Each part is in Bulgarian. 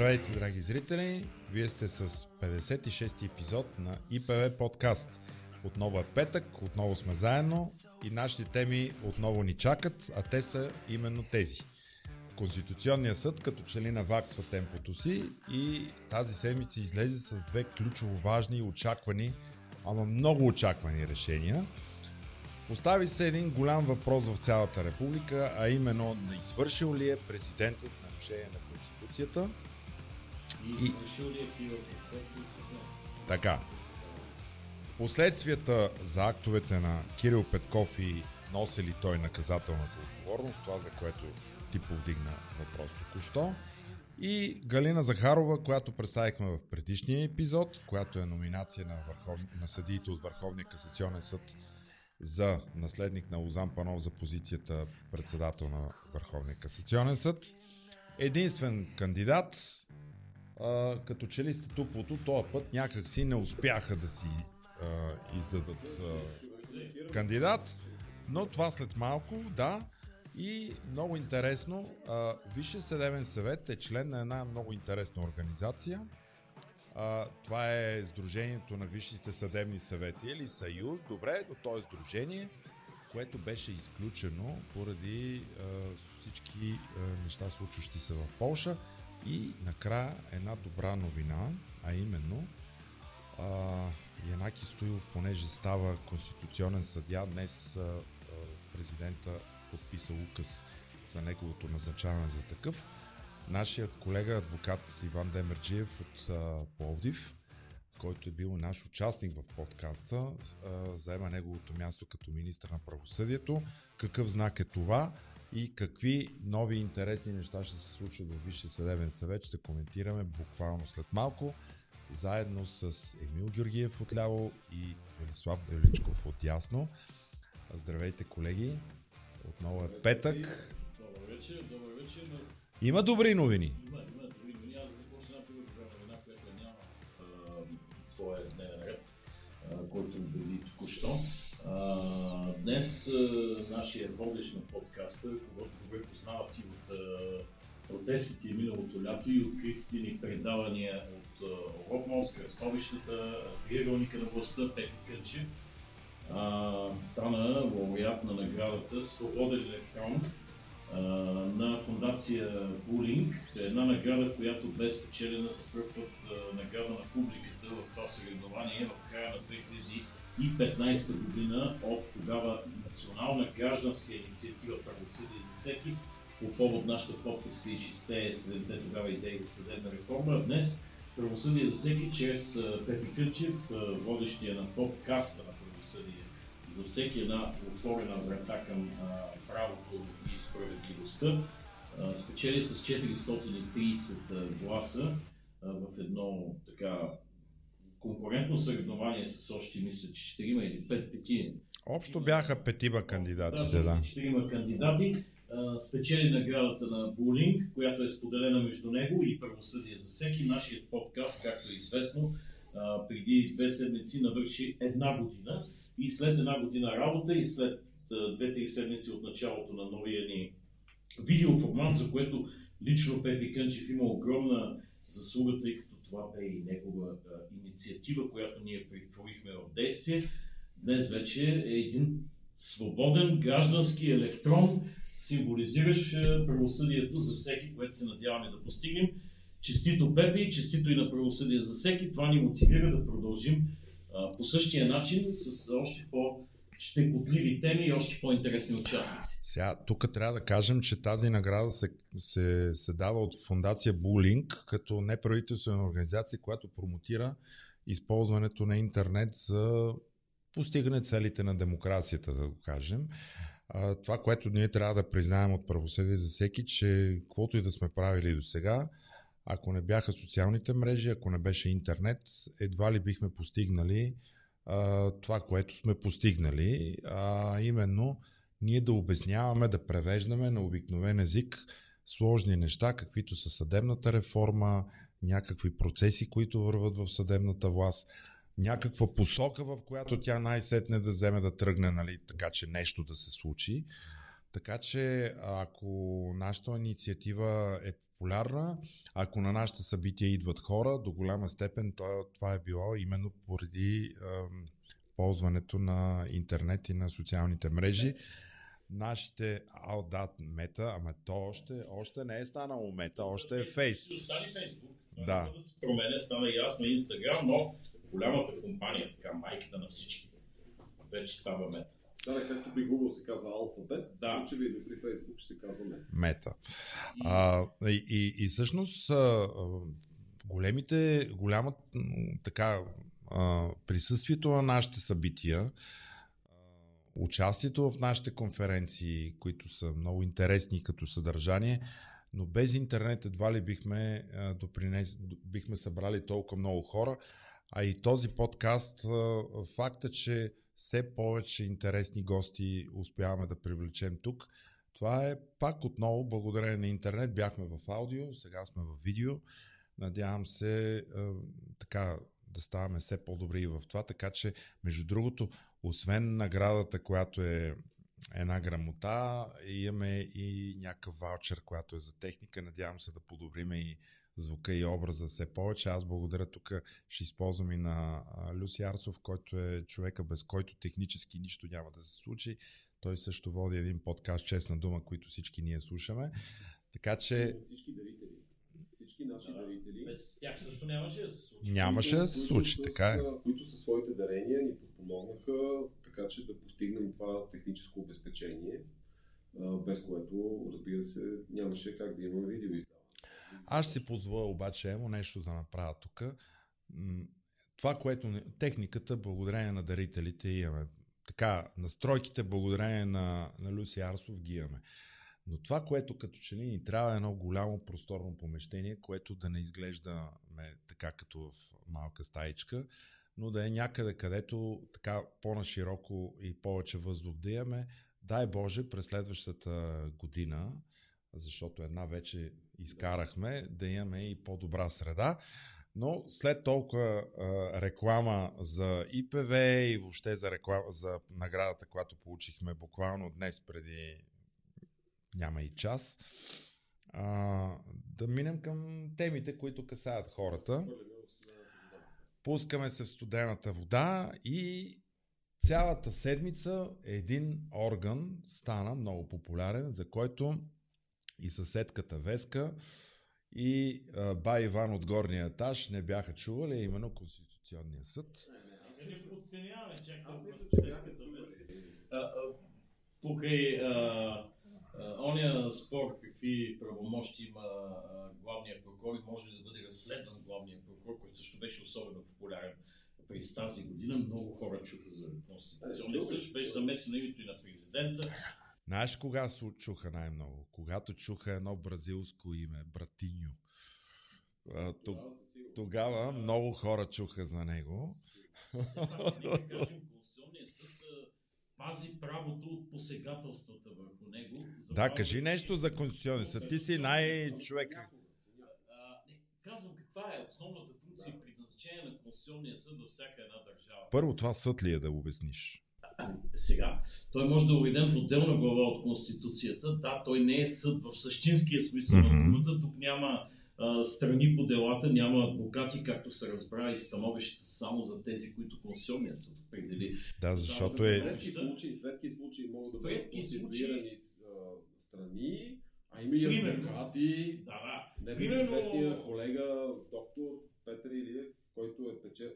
Здравейте, драги зрители! Вие сте с 56-ти епизод на ИПВ подкаст. Отново е петък, отново сме заедно и нашите теми отново ни чакат, а те са именно тези. Конституционният съд като че ли наваксва темпото си и тази седмица излезе с две ключово важни и очаквани, ама много очаквани решения. Постави се един голям въпрос в цялата република, а именно извършил ли е президентът нарушение на Конституцията И Така. Последствията за актовете на Кирил Петков и носи ли той наказателната отговорност, това за което ти повдигна въпрос току-що. И Галина Захарова, която представихме в предишния епизод, която е номинация на, върхов... на съдиите от Върховния касационен съд за наследник на Лозан Панов за позицията председател на Върховния касационен съд. Единствен кандидат, а, като че ли статуквото, този път някак си не успяха да си а, издадат а, кандидат, но това след малко, да. И много интересно, а, Висше съдебен съвет е член на една много интересна организация. А, това е Сдружението на Висшите съдебни съвети или Съюз, добре, но то е Сдружение, което беше изключено поради а, всички а, неща, случващи се в Полша. И накрая една добра новина, а именно а, Янаки Стоилов, понеже става конституционен съдя, днес а, президента подписа указ за неговото назначаване за такъв. Нашият колега, адвокат Иван Демерджиев от а, Пловдив, който е бил наш участник в подкаста, а, заема неговото място като министр на правосъдието. Какъв знак е това и какви нови интересни неща ще се случат в Висшия съдебен съвет, ще коментираме буквално след малко, заедно с Емил Георгиев отляво и Велислав Деличков от Ясно. Здравейте, колеги! Отново е петък. Добър вечер, добър вечер. Но... Има добри новини. Има, има добри новини. Аз започна една първа новина, която няма своя дневен ред, който обяви току-що. Днес нашия водещ на подкаста, когато добре познават и от а, протестите миналото лято и откритите ни предавания от Рокмос, кръстовищата, триъгълника на властта, Петко Кърчев, стана лауреат на наградата Свободен електрон на фундация Булинг. Една награда, която бе спечелена за първ път награда на публиката в това съревнование в края на 2015 година от тогава Национална гражданска инициатива Правосъдие за всеки по повод нашата подписка и 6-те тогава идеи за съдебна реформа. Днес Правосъдие за всеки чрез Пепи Кънчев, водещия на подкаста на правосъдие за всеки една отворена врата към правото и справедливостта. Спечели с 430 гласа в едно така конкурентно съревнование с още, мисля, че 4 или 5 пети. Общо бяха петима кандидатите, да. Да, 4 кандидати. Спечели наградата на Булинг, която е споделена между него и правосъдие за всеки. Нашият подкаст, както е известно, преди две седмици навърши една година и след една година работа и след две-три седмици от началото на новия ни видеоформат, за което лично Пепи Кънчев има огромна заслуга, тъй като това бе и негова а, инициатива, която ние претворихме в действие. Днес вече е един свободен граждански електрон, символизиращ правосъдието за всеки, което се надяваме да постигнем. Честито Пепи, честито и на правосъдие за всеки. Това ни мотивира да продължим а, по същия начин с още по-щекотливи теми и още по-интересни участници. Сега, тук трябва да кажем, че тази награда се, се, се дава от фундация Булинг, като неправителствена организация, която промотира използването на интернет за постигане целите на демокрацията, да го кажем. А, това, което ние трябва да признаем от правосъдие за всеки, че каквото и да сме правили до сега, ако не бяха социалните мрежи, ако не беше интернет, едва ли бихме постигнали а, това, което сме постигнали, а именно ние да обясняваме, да превеждаме на обикновен език сложни неща, каквито са съдебната реформа, някакви процеси, които върват в съдебната власт, някаква посока, в която тя най-сетне да вземе да тръгне, нали, така че нещо да се случи. Така че ако нашата инициатива е популярна. Ако на нашите събития идват хора, до голяма степен това е било именно поради ползването на интернет и на социалните мрежи. Нашите Алдат мета, ама то още, още не е станало мета, още е фейс. Стане Фейсбук. Да. да се променя, стана ясно Инстаграм, но голямата компания, така майката на всички, вече става мета. Да, както при Google се казва алфабет, Да. очевидно при Facebook ще се казва мета. Мета. А, и, и, и всъщност големите, голяма м, така присъствието на нашите събития, участието в нашите конференции, които са много интересни като съдържание, но без интернет едва ли бихме, допринес, бихме събрали толкова много хора. А и този подкаст, факта, че все повече интересни гости успяваме да привлечем тук, това е пак отново благодарение на интернет. Бяхме в аудио, сега сме в видео. Надявам се така да ставаме все по-добри и в това. Така че, между другото, освен наградата, която е една грамота, имаме и някакъв ваучер, която е за техника. Надявам се да подобриме и звука и образа все повече. Аз благодаря тук, ще използвам и на Люси Арсов, който е човека, без който технически нищо няма да се случи. Той също води един подкаст Честна дума, които всички ние слушаме. Така че Всички дарители. Всички наши Да. дарители. Без тях също нямаше да се случи. нямаше да се които случи, с- така е. Които със своите дарения ни подпомогнаха, така че да постигнем това техническо обезпечение, без което, разбира се, нямаше как да имаме видеоиздаване. Аз ще си позволя обаче емо нещо да направя тук. Това, което техниката, благодарение на дарителите имаме. Така, настройките, благодарение на, на Люси Арсов ги имаме. Но това, което като че ли ни трябва е едно голямо просторно помещение, което да не изглежда така като в малка стаичка, но да е някъде, където така по-нашироко и повече въздух да имаме. Дай Боже, през следващата година, защото една вече изкарахме, да имаме и по-добра среда. Но след толкова а, реклама за ИПВ и въобще за, реклама, за наградата, която получихме буквално днес преди няма и час, а, да минем към темите, които касаят хората. Пускаме се в студената вода и цялата седмица един орган стана много популярен, за който и съседката Веска и а, ба Иван от горния етаж не бяха чували, а именно Конституционния съд. Не подценяваме, чак Аз мисля, че бяха чували. Покрай ония спор какви правомощи има главния прокурор и може ли да бъде разследван главния прокурор, който също беше особено популярен през тази година. Много хора чуха за Конституционния Е, съд, беше замесено името и на президента. Знаеш кога се чуха най-много? Когато чуха едно бразилско име, Братиньо. А, Тогава тогава много хора чуха за него. Все пак, нека кажем, пази правото от посегателствата върху него. Да, Затова кажи нещо за Конституционния съд. Ти си най-човек. Казвам каква е основната функция и предназначение на Конституционния съд във всяка една държава. Първо това съд ли е да обясниш? Сега, той може да е в отделна глава от Конституцията. Да, той не е съд в същинския смисъл Мгм. на думата. Тук няма страни по делата, няма адвокати, както се разбра и становища са само за тези, които Конституционният съд определи. Да, защото В е... редки случаи, в редки случаи могат да бъдат конституирани страни, а има и адвокати. Да, да. Примерно- колега доктор Петър Илиев, който е пече...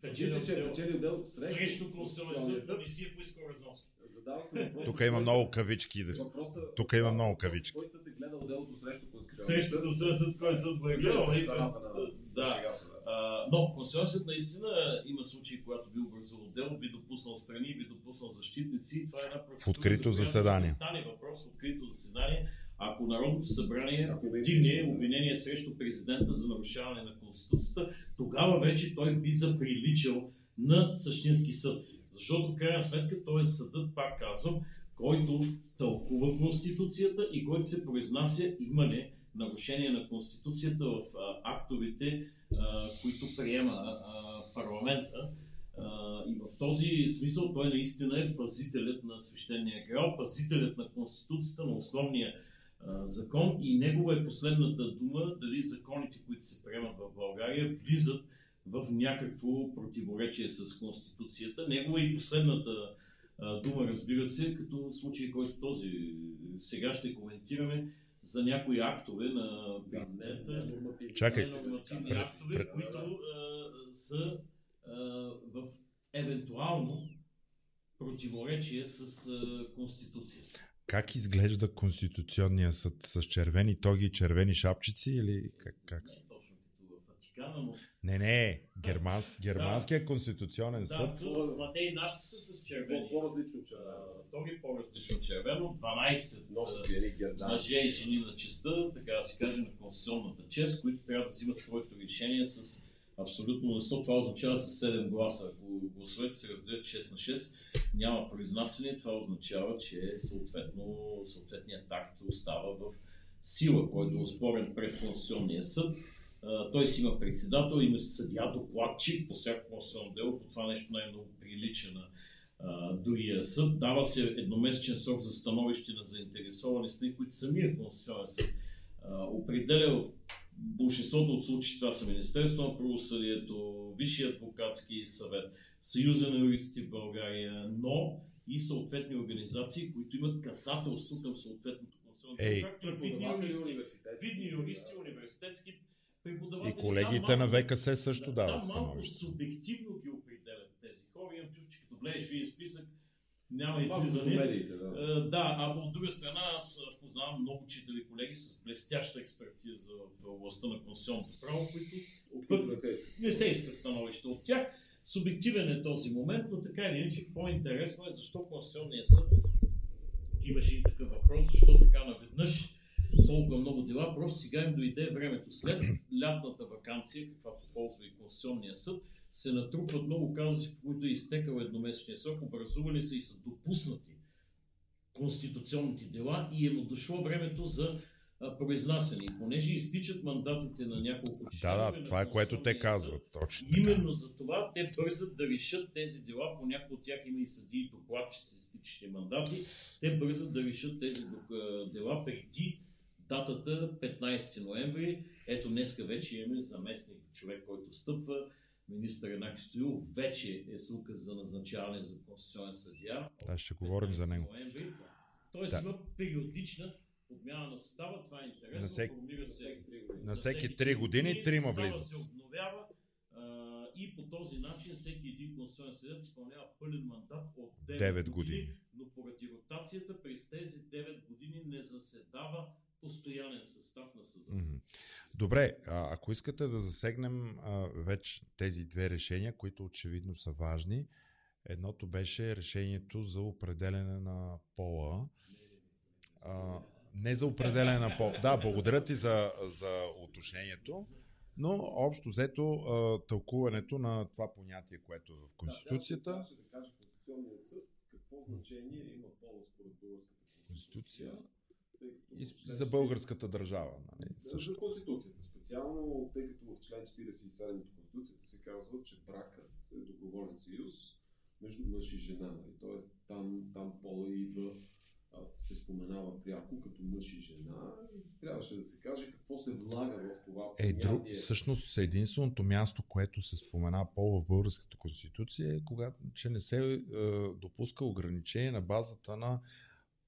Печели Мисля, че е печелил дел срещу Конституционния съд, не си е поискал разноски. Задава се въпрос. Тук има много кавички. да- Въпроса, Тук има много въпроса, кавички. Кой съд е гледал делото срещу Конституционния Срещу Конституционния съд, кой съд го е гледал? Гледа и- страната на Да. А, но съд наистина има случаи, когато би образувал дело, би допуснал страни, би допуснал защитници. Това е една процедура, открито за заседание. Стане въпрос в открито заседание, ако Народното събрание Ако има вдигне импичмент. обвинение срещу президента за нарушаване на Конституцията, тогава вече той би заприличал на същински съд. Защото в крайна сметка той е съдът, пак казвам, който тълкува Конституцията и който се произнася има ли нарушение на Конституцията в а, актовете, а, които приема а, парламента. И в този смисъл той наистина е пазителят на свещения грал, пазителят на Конституцията, на основния закон и негова е последната дума дали законите, които се приемат в България, влизат в някакво противоречие с Конституцията. Негова е и последната дума, разбира се, като случай, който този сега ще коментираме за някои актове на президента. Чакай. Нормативни Пред- актове, пред- които а, са а, в евентуално противоречие с а, Конституцията. Как изглежда Конституционния съд с червени тоги и червени шапчици или как, как? Не точно като в Ватикана, но Не, не, германс, германския конституционен да, съд. с Матей нашите са с червени. По-различно червено. Тоги по-различно червено, 12 Носят едни гердани. мъже и жени на честа, така да се каже, на конституционната чест, които трябва да взимат своето решение с абсолютно мнозинство. Това означава с 7 гласа. Ако гласовете се разделят 6 на 6, няма произнасяне. Това означава, че съответно съответният акт остава в сила, който е оспорен пред Конституционния съд. Той си има председател, има съдя, докладчик по всяко конституционно дело. По това нещо най-много прилича на а, другия съд. Дава се едномесечен срок за становище на заинтересовани страни, които самия Конституционен съд а, определя в большинството от случаи това са Министерство на правосъдието, Висшия адвокатски съвет, Съюза на юристите в България, но и съответни организации, които имат касателство към съответното дело, както и видни юристи, университетски. И колегите на ВКС също да, дават там малко становище. субективно ги определят тези хора. Имам чувство, че като влезеш в един списък, няма излизане. медиите, да. Е, Да, а от друга страна аз познавам много учители колеги с блестяща експертиза в областта на конституционното право, които От не се иска. не се иска становище от тях. Субективен е този момент, но така или иначе по-интересно е защо Конституционният съд имаше и такъв въпрос, защо така наведнъж толкова много дела, просто сега им дойде времето. След лятната вакансия, каквато ползва и Конституционния съд, се натрупват много казуси, по които е изтекал едномесечния срок, образували се и са допуснати конституционните дела и е му дошло времето за произнасяне. И понеже изтичат мандатите на няколко Да, членове да, на това е което те казват. Точно. Именно за това те бързат да решат тези дела. По някои от тях има и съдии докладчици с изтичащи мандати. Те бързат да решат тези дела преди датата 15 ноември. Ето днеска вече имаме заместник човек, който стъпва. Министър Янаки Стоил вече е с указ за назначаване за конституционен съдия. Да, ще говорим за 15 него. Ноември. Тоест Да. има периодична подмяна на състава. Това е интересно. На всеки- Формира се На всеки 3 години трима влизат. се обновява а, и по този начин всеки един конституционен съдец изпълнява пълен мандат от 9, Девет години, години. но поради ротацията през тези 9 години не заседава постоянен състав на съда. Добре, а, ако искате да засегнем а, вече тези две решения, които очевидно са важни, едното беше решението за определене на пола. А, не за определене на пол. Да, благодаря ти за, за уточнението, но общо взето а, тълкуването на това понятие, което е в Конституцията. Да, трябваше да каже Конституционния съд какво значение има пола според българската Конституция за 40 българската държава. Нали? За Също. Конституцията. Специално, тъй като в член 47 от Конституцията се казва, че бракът е доброволен съюз между мъж и жена. Нали? Тоест там, там пола идва, се споменава пряко като мъж и жена. И трябваше да се каже какво се влага в това Е, друг, всъщност единственото място, което се спомена пол в българската конституция е когато, че не се е, допуска ограничение на базата на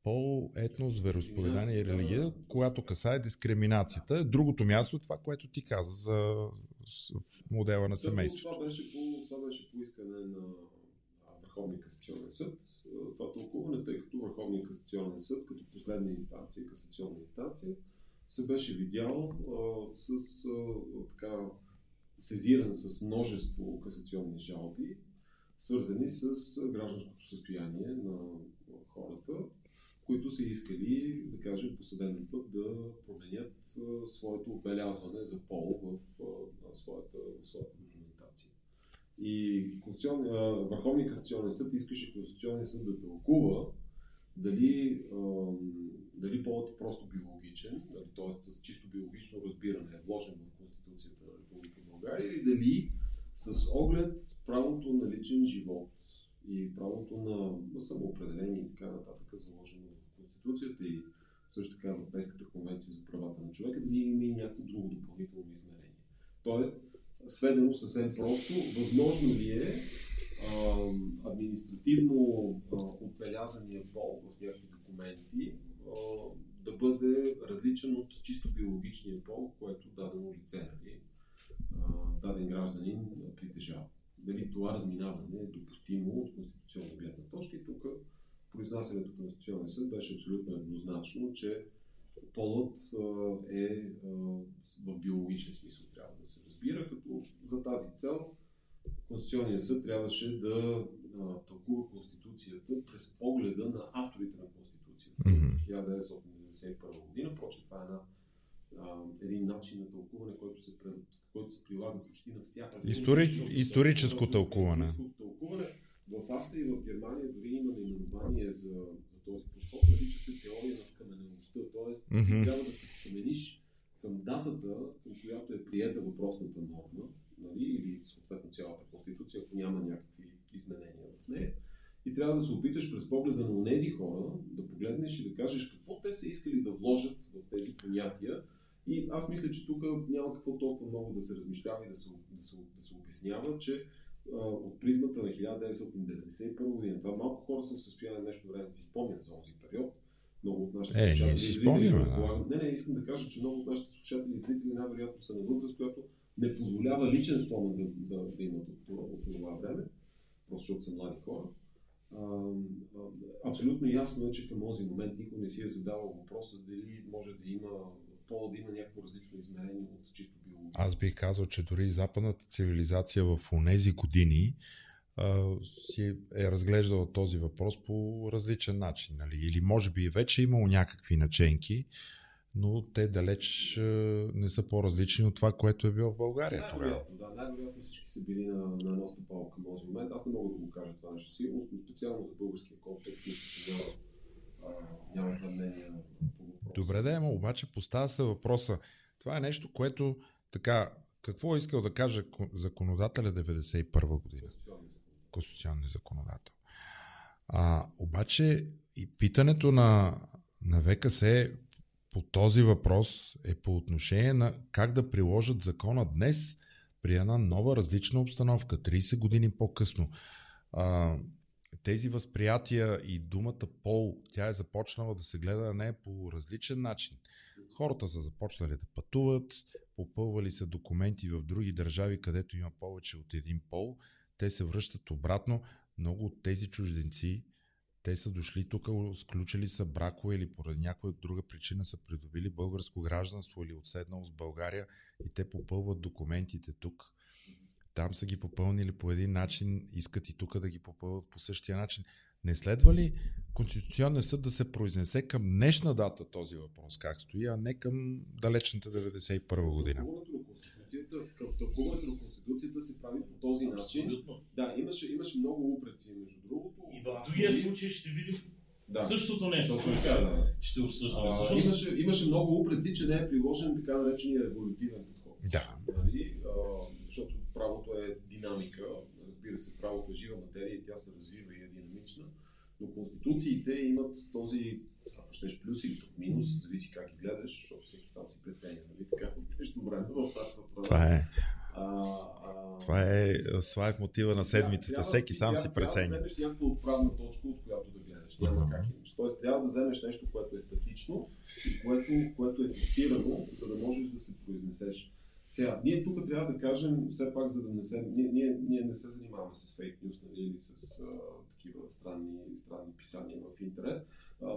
пол, етнос, вероисповедание и религия, която касае дискриминацията. Другото място е това, което ти каза за модела на семейството. Това беше, по, това беше по искане на Върховния касационен съд. А, Това тълкуване, тъй като Върховния касационен съд, като последна инстанция, касационна инстанция, се беше видял а, с а, така сезиран с множество касационни жалби, свързани с гражданското състояние на хората, които са искали, да кажем, по съдебен път да променят а, своето отбелязване за пол в, а, своята, в своята документация. И Конституцион- а, Върховния касационен съд искаше Конституционния съд да тълкува дали, ам, дали полът е просто биологичен, нали, т.е. с чисто биологично разбиране е вложен в Конституцията на Република България, или дали с оглед правото на личен живот и правото на самоопределение и така нататък, заложено в Конституцията и също така Европейската конвенция за правата на човека, дали има и някакво друго допълнително измерение. Тоест, сведено съвсем просто, възможно ли е а, административно а, отбелязания пол в някакви документи а, да бъде различен от чисто биологичния пол, което дадено лице, нали, даден гражданин притежава. Дали това разминаване е допустимо от конституционна гледна точка и тук произнасянето на Конституционния съд беше абсолютно еднозначно, че полът е в биологичен смисъл трябва да се разбира, като за тази цел Конституционният съд трябваше да тълкува Конституцията през погледа на авторите на Конституцията. Mm-hmm. 1991 година, проче това е една, един начин на тълкуване, който се, който се прилага почти на всяка. Истори... Историческо тълкуване. Историческо тълкуване в Австрия и в Германия дори има наименование за, за този подход, нарича се теория на вкаменеността. Тоест, mm-hmm. трябва да се вкамениш към датата, към която е приета въпросната норма, нали, или съответно цялата конституция, ако няма някакви изменения в нея. И трябва да се опиташ през погледа на тези хора да погледнеш и да кажеш какво те са искали да вложат в тези понятия. И аз мисля, че тук няма какво толкова много да се размишлява и да се, да се, да се обяснява, че от призмата на 1991 година. Това малко хора са в състояние нещо време да си спомнят за този период. Много от нашите е, слушатели си спомняме, да. Не, не, искам да кажа, че много от нашите слушатели и зрители най-вероятно са на възраст, която не позволява личен спомен да, да, да имат от, от това време, просто защото са млади хора. А, абсолютно ясно е, че към този момент никой не си е задавал въпроса дали може да има пола да има някакво различно измерение от чисто биология. Аз бих казал, че дори западната цивилизация в онези години а, си е разглеждала този въпрос по различен начин. Нали? Или може би вече е имало някакви наченки, но те далеч не са по-различни от това, което е било в България тогава. Да, най-вероятно всички са били на, на едно стъпало към този момент. Аз не мога да го кажа това нещо сигурно, но специално за българския контекст, няма, няма мнение Добре да, ама обаче поставя се въпроса. Това е нещо, което така, какво е искал да каже законодателя 91 година? Конституционни законодател. А, обаче и питането на, на ВКС по този въпрос е по отношение на как да приложат закона днес при една нова различна обстановка, 30 години по-късно. А, тези възприятия и думата пол, тя е започнала да се гледа на нея по различен начин. Хората са започнали да пътуват, попълвали се документи в други държави, където има повече от един пол, те се връщат обратно. Много от тези чужденци, те са дошли тук, сключили са бракове или поради някоя друга причина са придобили българско гражданство или отседнало с България и те попълват документите тук там са ги попълнили по един начин, искат и тук да ги попълват по същия начин. Не следва ли Конституционният съд да се произнесе към днешна дата този въпрос, как стои, а не към далечната 91 година? Тълкуването на Конституцията се прави по този начин. Абсолютно. Да, имаше, имаше много упреци, между другото. И в другия случай ще видим да. Същото нещо, Точно така, да. ще обсъждаме. А, имаше, имаше много упреци, че не е приложен така наречения еволютивен подход. Да. Нали? А, защото правото е динамика, разбира се, правото е жива материя и тя се развива и е динамична, но конституциите имат този, ако щеш плюс или минус, зависи как ги гледаш, защото всеки сам си преценя, нали така, днешно време в тази страна. Това е. А, а... Това е Слайв мотива на седмицата. Да, Всеки сам си преценя. Трябва да вземеш някаква отправна точка, от която да гледаш. Няма uh-huh. как иначе. Тоест трябва да вземеш нещо, което е статично и което, което е фиксирано, за да можеш да се произнесеш. Сега, ние тук трябва да кажем, все пак, за да не се. Ние, ние, ние не се занимаваме с фейк нюс нали, или с а, такива странни, странни писания в интернет. А,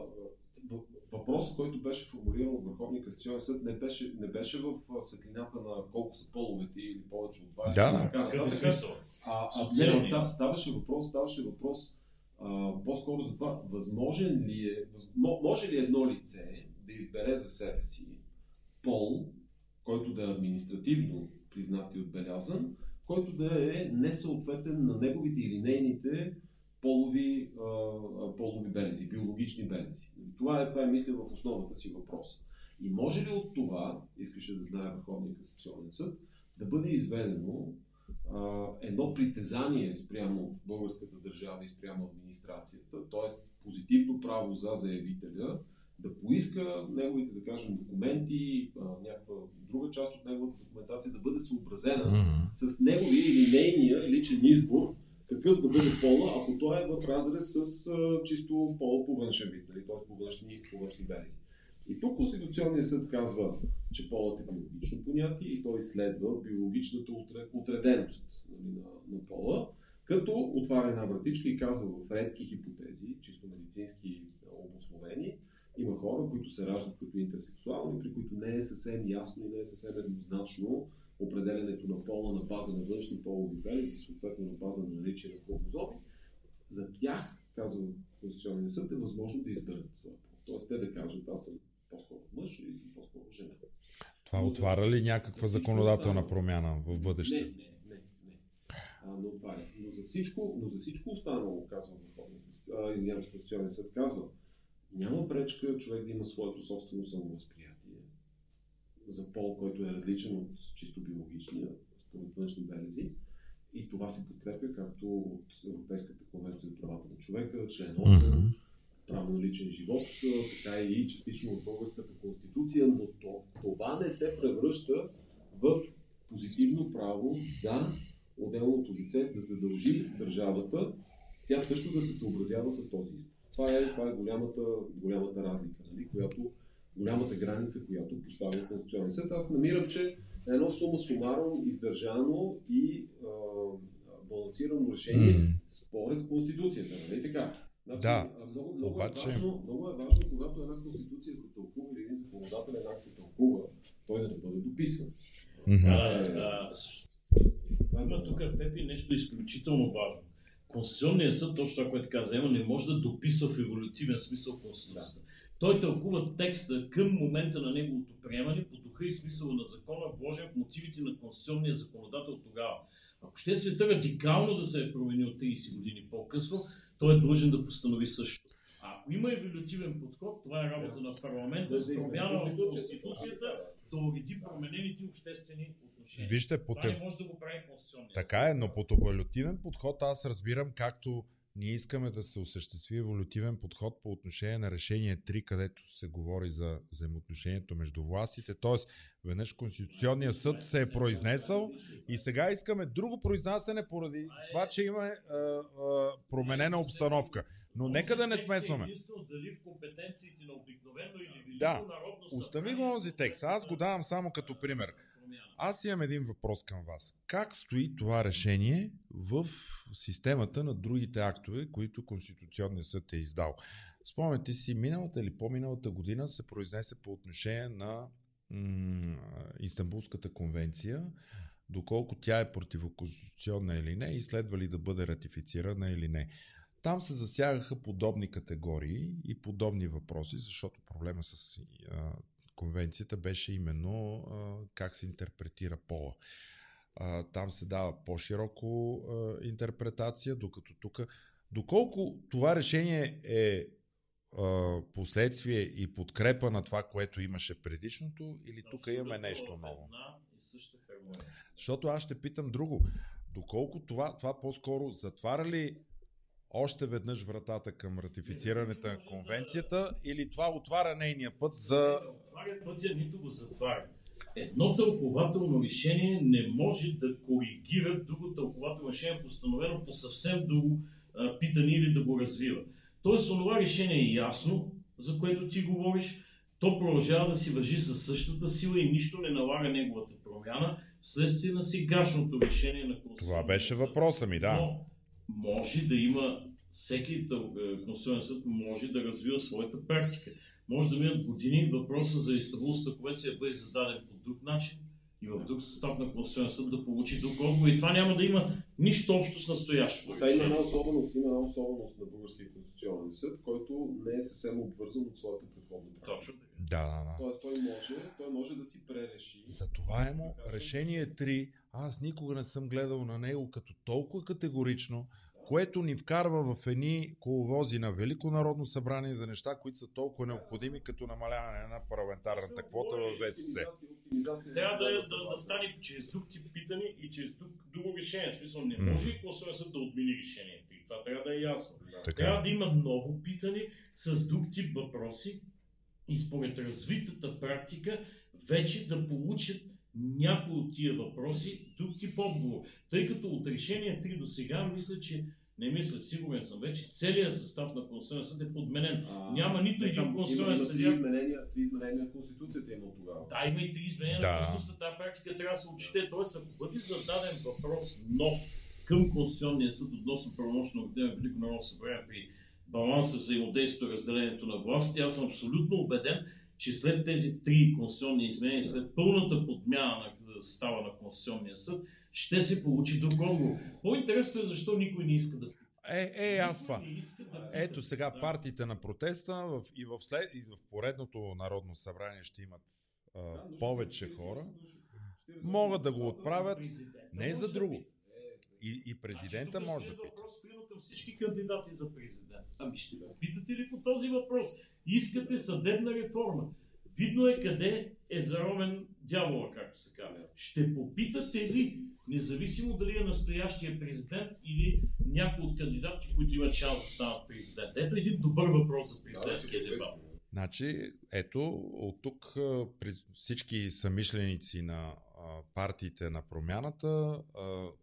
въпросът, който беше формулиран от Върховния касационен съд, не беше, не беше в светлината на колко са половете или повече от 20. Да, какъв е смисъл? А, а не, став, ставаше въпрос, ставаше въпрос а, по-скоро за това, възможен ли е, въз, може ли едно лице да избере за себе си пол, който да е административно признат и отбелязан, който да е несъответен на неговите или нейните полови, полови белези, биологични белези. Това е, това е мисля в основата си въпрос. И може ли от това, искаше да знае Върховния касационен съд, да бъде изведено а, едно притезание спрямо българската държава и спрямо администрацията, т.е. позитивно право за заявителя да поиска неговите, да кажем, документи, а, някаква друга част от неговата документация да бъде съобразена Мгм. с неговия или нейния личен избор, какъв да бъде пола, ако той е в разрез с а, чисто пола по външен вид, нали? т.е. по външни, по външни белези. И тук Конституционният съд казва, че полът е биологично понятие и той изследва биологичната отреденост нали, на, на пола, като отваря една вратичка и казва в редки хипотези, чисто медицински обословени, има хора, които се раждат като интерсексуални, при които не е съвсем ясно и не е съвсем еднозначно определенето на пола на база на външни полови белези, съответно на база на наличие на хромозоми. За тях, казва Конституционния съд, е възможно да изберат своя пол. Тоест те да кажат, аз съм по-скоро мъж или съм по-скоро жена. Това Но отваря ли някаква за законодателна останало- промяна в бъдеще? Не, не, не, не. А, не отваря. Но за всичко, но за всичко останало, казва се, Конституционния съд, казва, няма пречка човек да има своето собствено самовъзприятие за пол, който е различен от чисто биологичния, според външни белези. И това се подкрепя както от Европейската конвенция за правата на човека, член 8, Мгм. право на личен живот, така и частично от българската конституция, но то, това не се превръща в позитивно право за отделното лице да задължи държавата, тя също да се съобразява с този избор. Това е, това е голямата, голямата разлика, нали, която, голямата граница, която поставя Конституционния съд. Аз намирам, че едно сума сумарно, издържано и а, балансирано решение М. според Конституцията, нали така? Значи, Да, а, много, много, обаче- е важно, много е важно, когато една конституция се тълкува или един законодателен акт се тълкува, той да не бъде дописван. Мгм. А, а, с- Това е Има много тук, Пепи, нещо изключително важно. Конституционният съд, точно това, което каза Ема, не може да дописва в еволютивен смисъл Конституцията. Той тълкува текста към момента на неговото приемане по духа и смисъла на закона, вложен в мотивите на конституционния законодател тогава. Ако ще света радикално да се е променил 30 години по-късно, той е длъжен да постанови също. А ако има еволютивен подход, това е работа на парламента с промяна в Конституцията да уреди променените обществени отношения. Вижте, по Това не може да го прави Конституционния Така е, но под еволютивен подход аз разбирам както ние искаме да се осъществи еволютивен подход по отношение на решение 3, където се говори за взаимоотношението между властите. Тоест, веднъж Конституционният съд се е произнесъл и сега искаме друго произнасяне поради това, че има а, а, променена обстановка. Но нека да не смесваме. Единствено дали в компетенциите на обикновено или Да, Остави го онзи текст. Аз го давам само като пример. Аз имам един въпрос към вас. Как стои това решение в системата на другите актове, които Конституционният съд е издал? Спомняте си, миналата или по-миналата година се произнесе по отношение на м- Истанбулската конвенция, доколко тя е противоконституционна или не и следва ли да бъде ратифицирана или не. Там се засягаха подобни категории и подобни въпроси, защото проблема с а, конвенцията беше именно а, как се интерпретира пола. А, там се дава по-широко а, интерпретация, докато тук. Доколко това решение е а, последствие и подкрепа на това, което имаше предишното, или тук имаме нещо в ново? Защото аз ще питам друго. Доколко това, това по-скоро затваря ли още веднъж вратата към ратифицирането на конвенцията или това отваря нейния път за... Отваря пътя, нито го затваря. Едно тълкователно решение не може да коригира друго тълкователно решение, постановено по съвсем друго а, питане или да го развива. Тоест, онова решение е ясно, за което ти говориш, то продължава да си въжи със същата сила и нищо не налага неговата промяна, вследствие на сегашното решение на Конституционния Това беше въпроса ми, да. Но може да има, всеки е, Конституционен съд може да развива своята практика. Може да минат години въпроса за Истанбулската конвенция бъде зададен по друг начин и в друг състав на Конституционен съд да получи друг отговор. И това няма да има нищо общо с настоящото. Сега има една особеност, има една особеност на Българския конституционен съд, който не е съвсем обвързан от своята предходна практика. Точно така. Да, да, да. Тоест той може, той може да си пререши. За това е му решение 3. Аз никога не съм гледал на него като толкова категорично, което ни вкарва в едни коловози на Велико народно събрание за неща, които са толкова необходими, като намаляване на парламентарната квота в ВСС. Трябва да, да, да стане чрез друг тип питане и чрез друг, друго решение. В смисъл не може и Конституционен съд да отмени решението. И това трябва да е ясно. Така. Трябва да има ново питане с друг тип въпроси и според развитата практика вече да получат някои от тия въпроси друг тип отговор. Тъй като от решение 3 до сега, мисля, че не мисля, сигурен съм вече, целият състав на Конституционния съд е подменен. А, Няма нито един само- конституционен има- има Три изменения, три изменения на Конституцията има от тогава. Да, има и три изменения Да. на Конституцията. Тази практика трябва да се отчете. Тоест, ако бъде зададен въпрос нов към Конституционния съд относно правомощно на Велико Народно събрание при баланса, взаимодействието, разделението на власти, аз съм абсолютно убеден, че след тези три конституционни изменения, след пълната подмяна на става на Конституционния съд, ще се получи друг отговор. По-интересно е защо никой не иска да. Е, е, аз това. да. Ето сега Да. партиите на протеста в, и, в след, и в поредното народно събрание ще имат а, Да, повече са 48 хора. души. 48 Могат да го отправят. Не за да друго. И, и президента Значи, може да пита. въпрос, примерно, към всички кандидати за президент. Ами ще попитате ли по този въпрос? Искате съдебна реформа. Видно е къде е заровен дявола, както се казва. Ще попитате ли, независимо дали е настоящия президент или някой от кандидатите, които имат шанс да станат президент? Ето един добър въпрос за президентския да, дебат. Значи, ето, от тук всички съмишленици на партиите на промяната,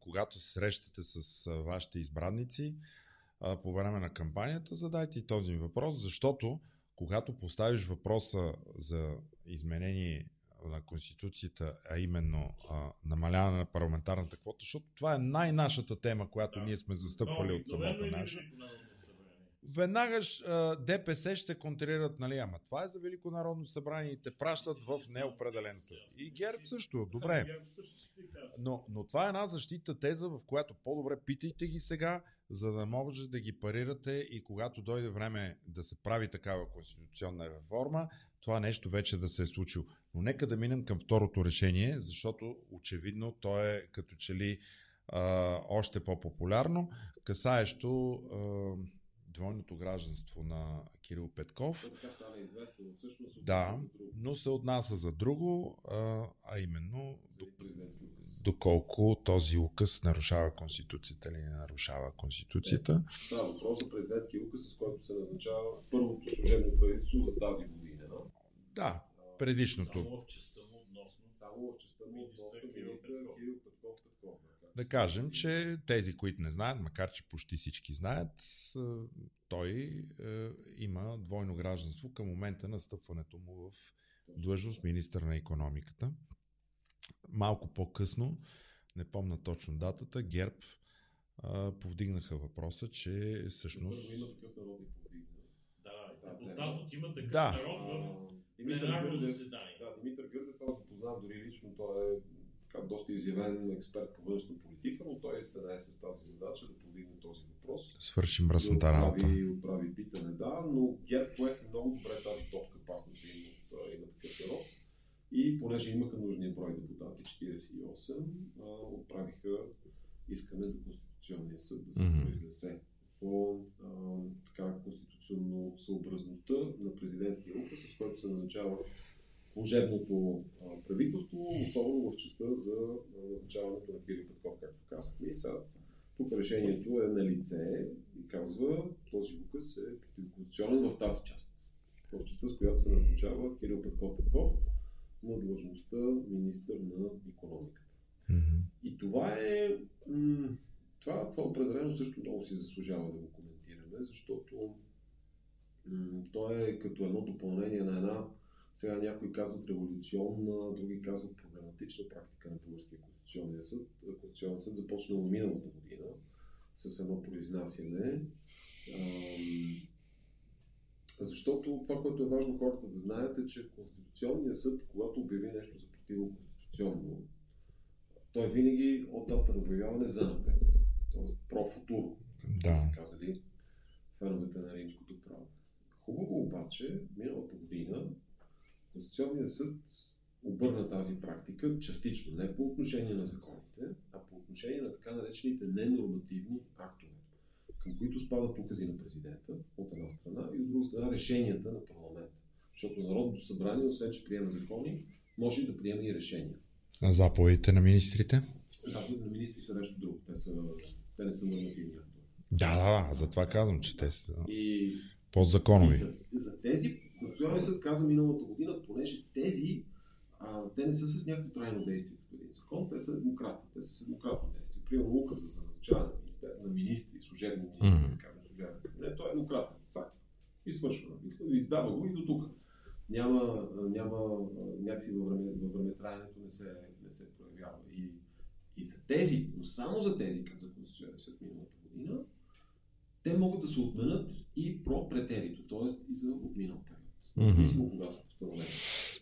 когато се срещате с вашите избранници по време на кампанията, задайте и този въпрос, защото когато поставиш въпроса за изменение на Конституцията, а именно а, намаляване на парламентарната квота, защото това е най-нашата тема, която Да. ние сме застъпвали от самото наше. Веднага ДПС ще контрират, нали, ама това е за Велико народно събрание и те пращат в неопределеното. И ГЕРБ също, добре. Но, но това е една защита теза, в която по-добре питайте ги сега, за да може да ги парирате и когато дойде време да се прави такава конституционна реформа, това нещо вече да се е случило. Но нека да минем към второто решение, защото очевидно то е като че ли а, още по-популярно, касаещо а, двойното гражданство на Кирил Петков. Така стана известно, но всъщност се Да, отнася за друго. но се отнася за друго, а, а именно доколко този указ нарушава Конституцията или не нарушава Конституцията. Става въпрос за президентски указ, с който се назначава първото служебно правителство за тази година. Да, предишното. Само в частта му относно Само в частта му относно Кирил министър. Кирил Петков. Да кажем, че тези, които не знаят, макар че почти всички знаят, той е, има двойно гражданство към момента на стъпването му в длъжност министър на економиката. Малко по-късно, не помна точно датата, ГЕРБ повдигнаха въпроса, че всъщност... Първо има такъв народ и повдигна. Да, депутат от има такъв Да. народ в Димитър Гърдев, да, Димитър Гърдев, аз го познавам дори лично, той е така, доста изявен експерт по външна политика, но той се нае с тази задача да повдигне този въпрос. Свърши мръсната работа. отправи, отправи питане, да, но ГЕРБ поеха много добре тази топка пасната им от има такъв народ. И понеже имаха нужния брой депутати, 48, а, отправиха искане до Конституционния съд да се Мгм. произнесе по а, така, конституционно съобразността на президентския указ, с който се назначава служебното правителство, особено в частта за назначаването на Кирил Петков, както казахме. И сега тук решението е на лице и казва, този указ е противоконституционен в тази част. В частта, с която се назначава Кирил Петков Петков на длъжността министър на економиката. Мгм. И това е. Това, това определено също много си заслужава да го коментираме, защото м- то е като едно допълнение на една, сега някои казват революционна, други казват проблематична практика на Българския конституционен съд. Конституционен съд започнал миналата година с едно произнасяне. Защото това, което е важно хората да знаят е, че Конституционният съд, когато обяви нещо за противоконституционно, той винаги от дата на обявяване за напред. Тоест про футуро, Да. казали феновете на римското право. Хубаво обаче, миналата година Конституционният съд обърна тази практика частично, не по отношение на законите, а по отношение на така наречените ненормативни актове, към които спадат укази на президента от една страна и от друга страна решенията на парламента. Защото Народното събрание, освен че приема закони, може и да приема и решения. А заповедите на министрите? Заповедите на министри са нещо друго. Те, са, те не са нормативни актове. Да, да, да. Затова казвам, че те са И И подзаконови. за, за тези Конституционният съд каза миналата година, понеже тези, а, те не са с някакво трайно действие като един закон, те са еднократни, те са с еднократно действие. Примерно указа за назначаване на, министри, служебни министри, Мгм. да кажем служебен кабинет, той е еднократен. Цак. И свършва. Издава го и до тук. Няма, няма някакси във време, във времетраенето не се, не се проявява. И, и за тези, но само за тези, като за Конституционния съд миналата година, те могат да се отменят и про претерито, т.е. и за отминал период. Независимо кога са постановени.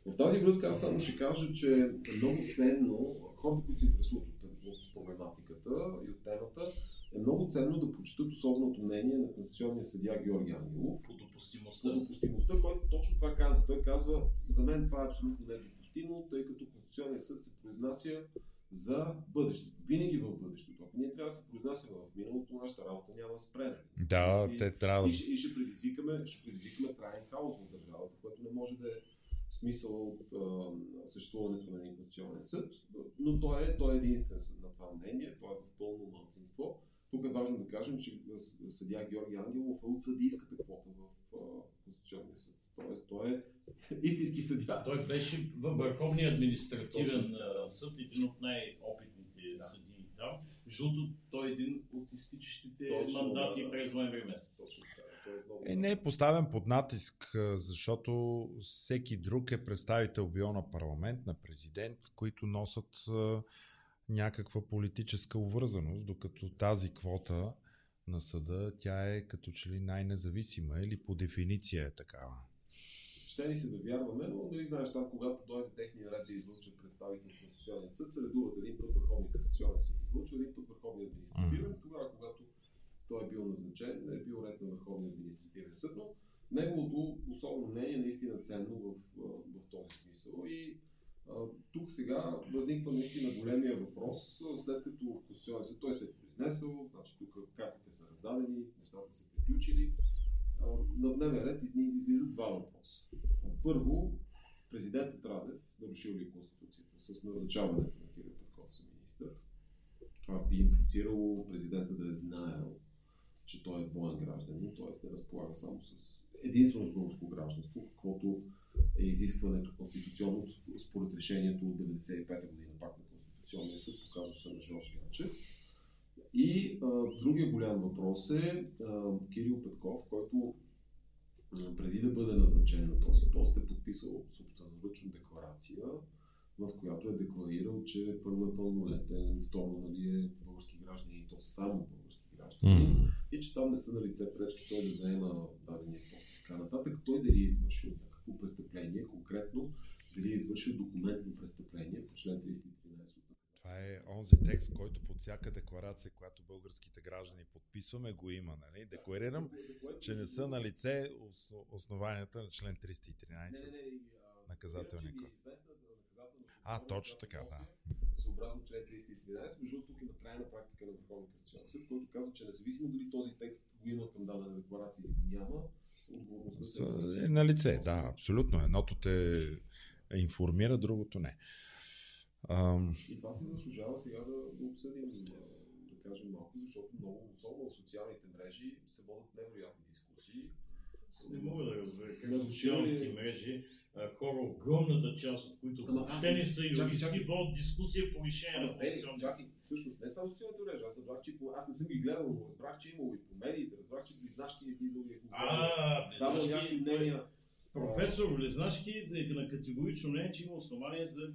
В тази връзка аз само ще кажа, че е много ценно, хората, които се интересуват от, от проблематиката и от темата, е много ценно да прочитат особеното мнение на конституционния съдия Георги Ангелов По допустимостта. за допустимостта, който точно това казва. Той казва, за мен това е абсолютно недопустимо, тъй като Конституционният съд се произнася за бъдещето. Винаги в бъдещето. Ако ние трябва да се произнасяме в миналото, нашата работа няма да спре. нали? Да, И- те трябва и, ще, и ще предизвикаме, ще предизвикаме траен хаос в държавата, което не може да е смисъл от а, съществуването на един конституционен съд, но той е, той е единствен съд на това мнение, той е в пълно мълцинство. Тук е важно да кажем, че с- съдия Георги Ангелов е от съдийската квота в а, Конституционния съд. Тоест, той е истински съдия. Той беше във Върховния административен Точно. съд, един от най-опитните Да. съдии там. Другото, той е един от изтичащите Точно, мандати да, през ноември месец. Е Е, не е поставен под натиск, защото всеки друг е представител било на парламент, на президент, които носят някаква политическа увързаност, докато тази квота на съда, тя е като че ли най-независима или по дефиниция е такава. Ще ни се да вярваме, но нали знаеш там, когато дойде техния ред да излъчат представител в Конституционния съд, се редуват един път Върховния касационен съд, излъчва един път Върховния административен, тогава когато той е бил назначен, не е бил ред на Върховния административен съд, но неговото особено мнение е наистина ценно в, в, в този смисъл. И а, тук сега възниква наистина големия въпрос, след като Конституционен съд той се е произнесъл, значи тук картите са раздадени, нещата са приключили, на дневен ред излизат два въпроса. Първо, президентът Радев нарушил ли Конституцията с назначаването на Кирил Петков за министър. Това би имплицирало президента да е знаел, че той е двоен гражданин, т.е. не разполага само с единствено с българско гражданство, каквото е изискването конституционно според решението от 95-та година пак на Конституционния съд, показва се на Жорж Ганчев. И а, другия голям въпрос е а, Кирил Петков, който а, преди да бъде назначен на този пост е подписал собственоръчна декларация, в която е декларирал, че първо е пълнолетен, второ нали, е български гражданин и то само български гражданин и че там не са на лице пречки той да заема дадения пост и така нататък. Той дали е извършил някакво престъпление, конкретно дали е извършил документно престъпление по член 313 от Това е онзи текст, който под всяка декларация, която българските граждани подписваме, го има. Нали? Декларирам, че не са на лице основанията на член 313. Не, не, не, и, а, Наказателния е кодекс. А, точно така, да. Съобразно член 313, между тук има трайна практика на Върховния касационен съд, който казва, че независимо дали този текст го има към дадена декларация или няма, отговорността. Е на лице, да, абсолютно. Едното те информира, другото не. И това се заслужава сега да, да обсъдим, да, да кажем малко, защото много, особено в социалните мрежи, се водят невероятни дискусии. Не мога да разбера как На социалните социални- мрежи, а, хора, огромната част от които Ама, въобще не са юристи, водят дискусия по решение на чакай, всъщност не само социалните мрежи, аз разбрах, че по- аз не съм ги гледал, но разбрах, че е имало и по медиите, разбрах, че Близнашки е излизал и е. А, Близнашки, някакви мнения. Професор Близнашки е на категорично мнение, че има основание за е,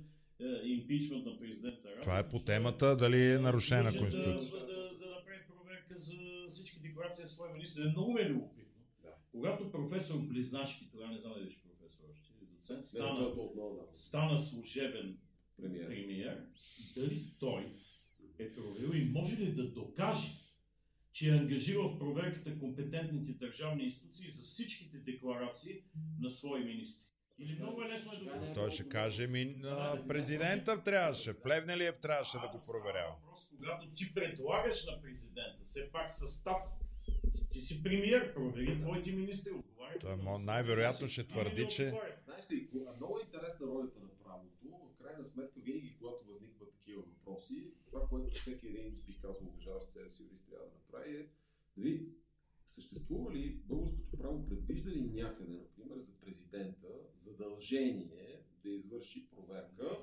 импичмент на президента Радев. това е по темата дали е нарушена може Конституцията. Да, да, да направи проверка за всички декларации на своя министр. Много ме е любопитно. Да. Когато професор Близнашки, тогава не знам дали беше професор още, или доцент, стана, е да, стана служебен премиер. премиер, дали той е проверил и може ли да докаже, че е ангажирал в проверката компетентните държавни институции за всичките декларации на свои министри. Или много е лесно е да го Той ще каже ми, на президента трябваше, Плевнелиев трябваше да го проверява. въпрос, когато ти предлагаш на президента, все пак състав, ти си премиер, провери твоите министри, отговарят. Той най-вероятно ще въпроси, твърди, че-. Знаеш ли, а много е интересна ролята на правото. В крайна сметка, винаги, когато възникват такива въпроси, това, което всеки един, бих казал, уважаващ себе си юрист трябва да направи е дали съществува ли българското право, предвижда ли някъде, например, за президент президента задължение да извърши проверка,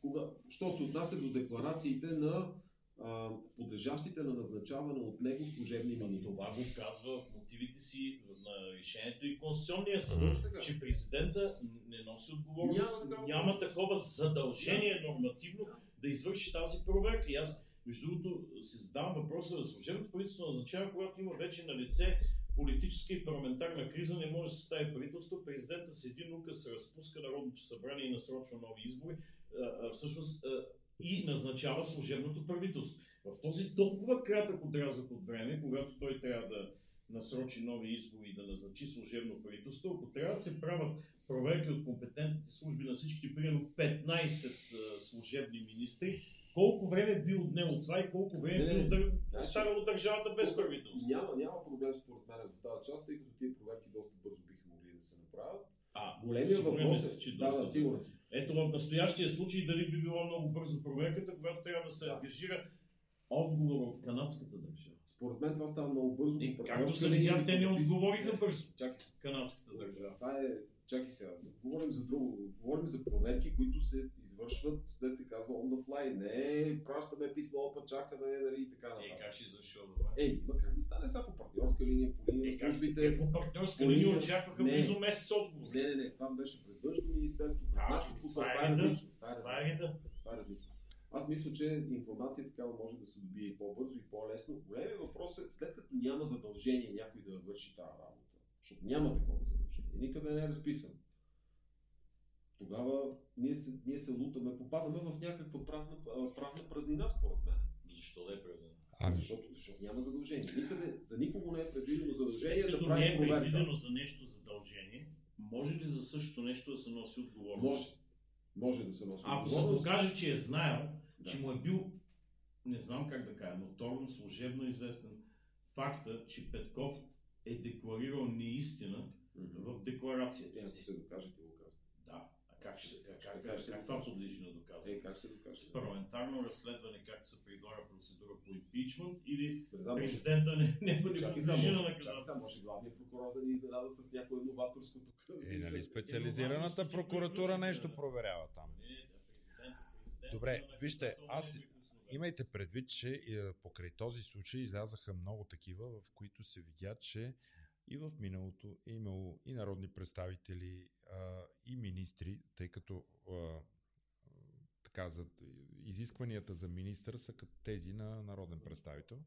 кога, що се отнася до декларациите на а, подлежащите на назначаване от него служебни министри. Това го казва в мотивите си на решението и Конституционния съд, че президента не носи отговорност, Няма няма, такова задължение нормативно да извърши тази проверка. И аз, между другото, си задавам въпроса, служебното правителство назначава, когато има вече на лице политическа и парламентарна криза, не може да се стави правителство, президента с един указ разпуска Народното събрание и насрочва нови избори, всъщност и назначава служебното правителство. В този толкова кратък отрязък от време, когато той трябва да насрочи нови избори и да назначи служебно правителство, ако трябва да се правят проверки от компетентните служби на всичките, примерно 15 а, служебни министри, колко време би отнело това и колко време Не, би отдър- значи- оставило държавата без правителство? Няма, няма проблем според мен в тази част, тъй като тия проверки доста бързо биха могли да се направят. А, Големия въпрос е, че да, да, сигурен съм. Ето в настоящия случай дали би било много бързо проверката, когато трябва да се ангажира отговор от канадската държава. Според мен това става много бързо. И както се видя, те не отговориха бързо. Чакай. Канадската държава. Това е, чакай сега, говорим за друго. Говорим за проверки, които се извършват, дет се казва on the fly. Не пращаме писмо, па чакаме, нали, и така Е, нататък. как ще извърши това? Е, има как да стане сега по партньорска линия, по линия Е, на службите. какво партньорска по линия очакваха Не. близо месец отговор? Не, не, не, там беше през външно министерство, през нашето това е е различно. Това е е различно. реда. Това е различно. Аз мисля, че информация такава може да се добие и по-бързо и по-лесно. Големият въпрос е, след като няма задължение някой да върши тази работа, защото няма такова задължение, никъде не е разписано, тогава ние се, ние се лутаме, попадаме в някаква празна, правна празнина, според мен. Защо да е презент? Ами, Защото, защото няма задължение. Никъде, за никого не е предвидено задължение След да като прави не е проверка. предвидено за нещо задължение, може ли за същото нещо да се носи отговорност? Може. Може да се носи Ако се отговорност. докаже, че е знаел, Да. че му е бил, не знам как да кажа, ноторно, служебно известен факта, че Петков е декларирал неистина. В декларацията Те, ако се докаже, ти го казва. Да. А как, ще, как, как, Така ще как това подлежи на доказване? Е, как се докаже? С парламентарно разследване, както се предлага процедура по импичмент или президента не, не, подлежи на сега, може главният прокурор да ни изненада с някое новаторско тук. е, нали специализираната прокуратура нещо проверява там. Не, не, президента, президента Добре, вижте, аз-. Имайте предвид, че е, покрай този случай излязаха много такива, в които се видя, че и в миналото е имало и народни представители, а, и министри, тъй като а, така, за, изискванията за министър са като тези на народен представител.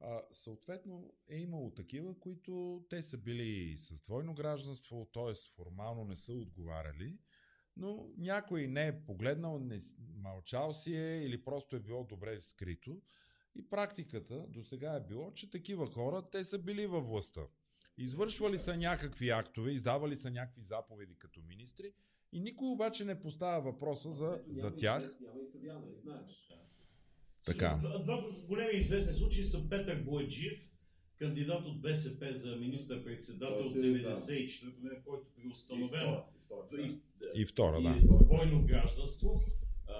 А, съответно е имало такива, които те са били с двойно гражданство, т.е. формално не са отговаряли, но някой не е погледнал, не, мълчал си е или просто е било добре скрито. И практиката до сега е било, че такива хора, те са били във властта. Извършвали са някакви актове, издавали са някакви заповеди като министри и никой обаче не поставя въпроса за, за тях. Няма и съдя, нали знаеш? Така. Двата големи известни случаи са Петър Бойджиев, кандидат от БСП за министър-председател се- 94 година, който при И втора, и втора, да. и, И втора, да. и двойно гражданство. А,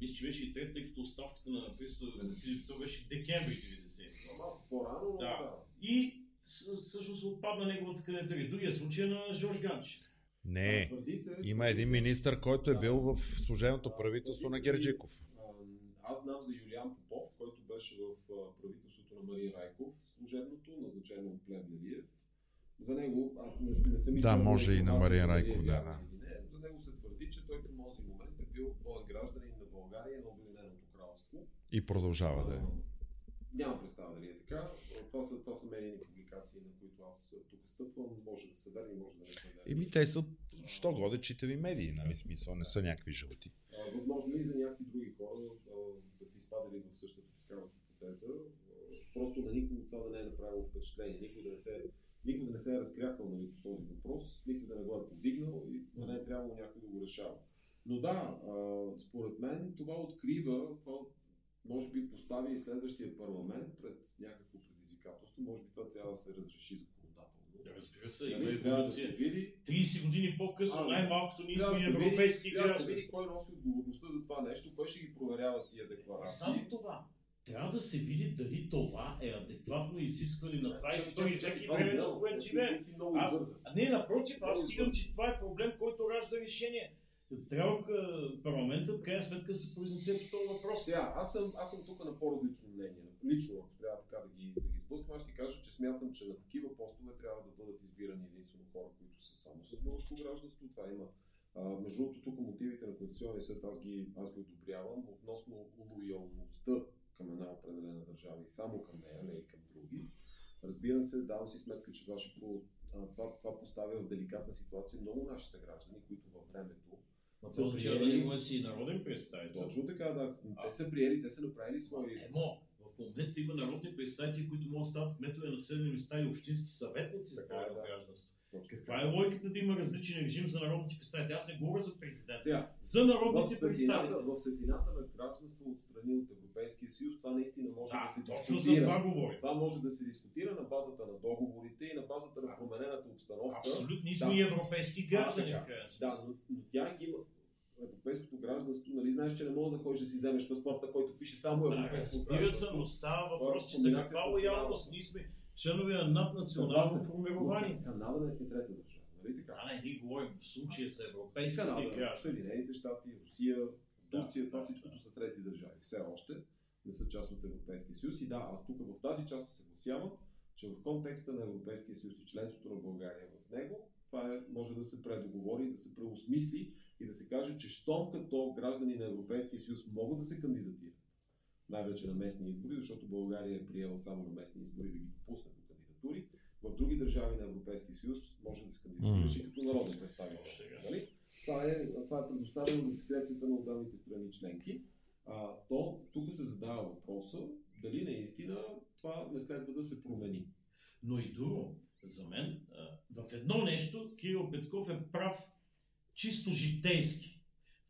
мисля, че беше и трет, тъй като оставката на президента то беше декември 90. Малко по-рано, но Да. да. И всъщност отпадна неговата кандидатура. Другия случай е на Жорж Ганчев. Не, се- има един министър, който е Да. бил в служебното правителство на Герджиков. Аз знам за Юлиан Попов, който беше в правителството на Мария Райков, служебното, назначено от Плевнелиев. За него, аз не, не съм Да, може и на Мария е Райков, да, да. за него се твърди, че той към този момент е бил гражданин на България и на Обединеното кралство. И продължава да е. Нямам представа дали е така. Това са, това са медийни публикации, на които аз тук стъпвам. Може да са верни, може да не са верни. Еми те са, що годе, читави медии, нали смисъл, не са някакви жълти. А, възможно и за някакви други хора а, да са изпадали в същата такава хипотеза. Просто на никого това да не е направило впечатление. Никой да не се, никой да не се е разкрякал нали, по този въпрос, никой да не го е повдигнал и да не е трябвало някой да го решава. Но да, а, според мен това открива, това може би поставя и следващия парламент пред някакво предизвикателство. Може би това трябва да се разреши законодателно. Да, разбира се, има Нали, трябва да се види 30 години по-късно, А, да. най-малкото ние да сме се европейски види, трябва да се граждани. види кой носи отговорността за това нещо, кой ще ги проверява тия декларации. само това. трябва да се види дали това е адекватно изискване на 22 Чакай, век и модел. в което живеем. а не, напротив, аз стигам, че това е проблем, който ражда решение. Трябва а, парламентът в крайна сметка се произнесе по този въпрос. Сега, аз съм, аз съм тук на по-различно мнение. Лично, ако трябва така да ги, да ги сблъскам, аз ще кажа, че смятам, че на такива постове трябва да бъдат избирани единствено хора, които са само с българско гражданство. Това има. А, между другото, тук мотивите на Конституционния съд аз ги, аз ги одобрявам относно лоялността към една определена държава и само към нея, не и към други. Разбира се, давам си сметка, че това, ще, това, това поставя в деликатна ситуация много наши съграждани, които във времето Ма са този да приели- му си народен представител. Точно така, да. А. Те са приели, те са направили избор. Емо, в момента има народни представители, които могат да стават кметове на населени места и общински съветници с Така е, двойно да. гражданство. Точно Каква е логиката да има различен режим за народните представители? Аз не говоря за президент. Сега, За в народните светлината, представители. в светлината на гражданство от страни от Европейския съюз, това наистина може да, Да, се точно за дискутира. това говоря. Това може да се дискутира на базата на договорите и на базата на Да. променената обстановка. Абсолютно, Да. сме и европейски граждани, крайна Да, но, но тя ги има европейското гражданство, нали знаеш, че не може да ходиш да си вземеш паспорт, на който пише само Да, европейско разбира се, но става въпрос, че за каква с лоялност ние сме членове на наднационално формирование. Канада е трета държава, нали така? Да, не, ние говорим в случая за европейските граждани. Съединените щати, Русия, Да, Турция, това да, всичкото да. са трети държави. Все още не са част от Европейския съюз. И да, аз тук в тази част се съгласявам, че в контекста на Европейския съюз и членството на България в него, това е, може да се предоговори, да се преосмисли и да се каже, че щом като граждани на Европейския съюз могат да се кандидатират, най-вече на местни избори, защото България е приела само на местни избори да ги допусне до кандидатури, в други държави на Европейския съюз може да се кандидатираш и като народен представител. Нали? Това, е, това е предоставено на дискрецията на отделните страни членки. А, то тук се задава въпроса дали наистина това не следва да се промени. Но и друго, за мен, в едно нещо Кирил Петков е прав чисто житейски,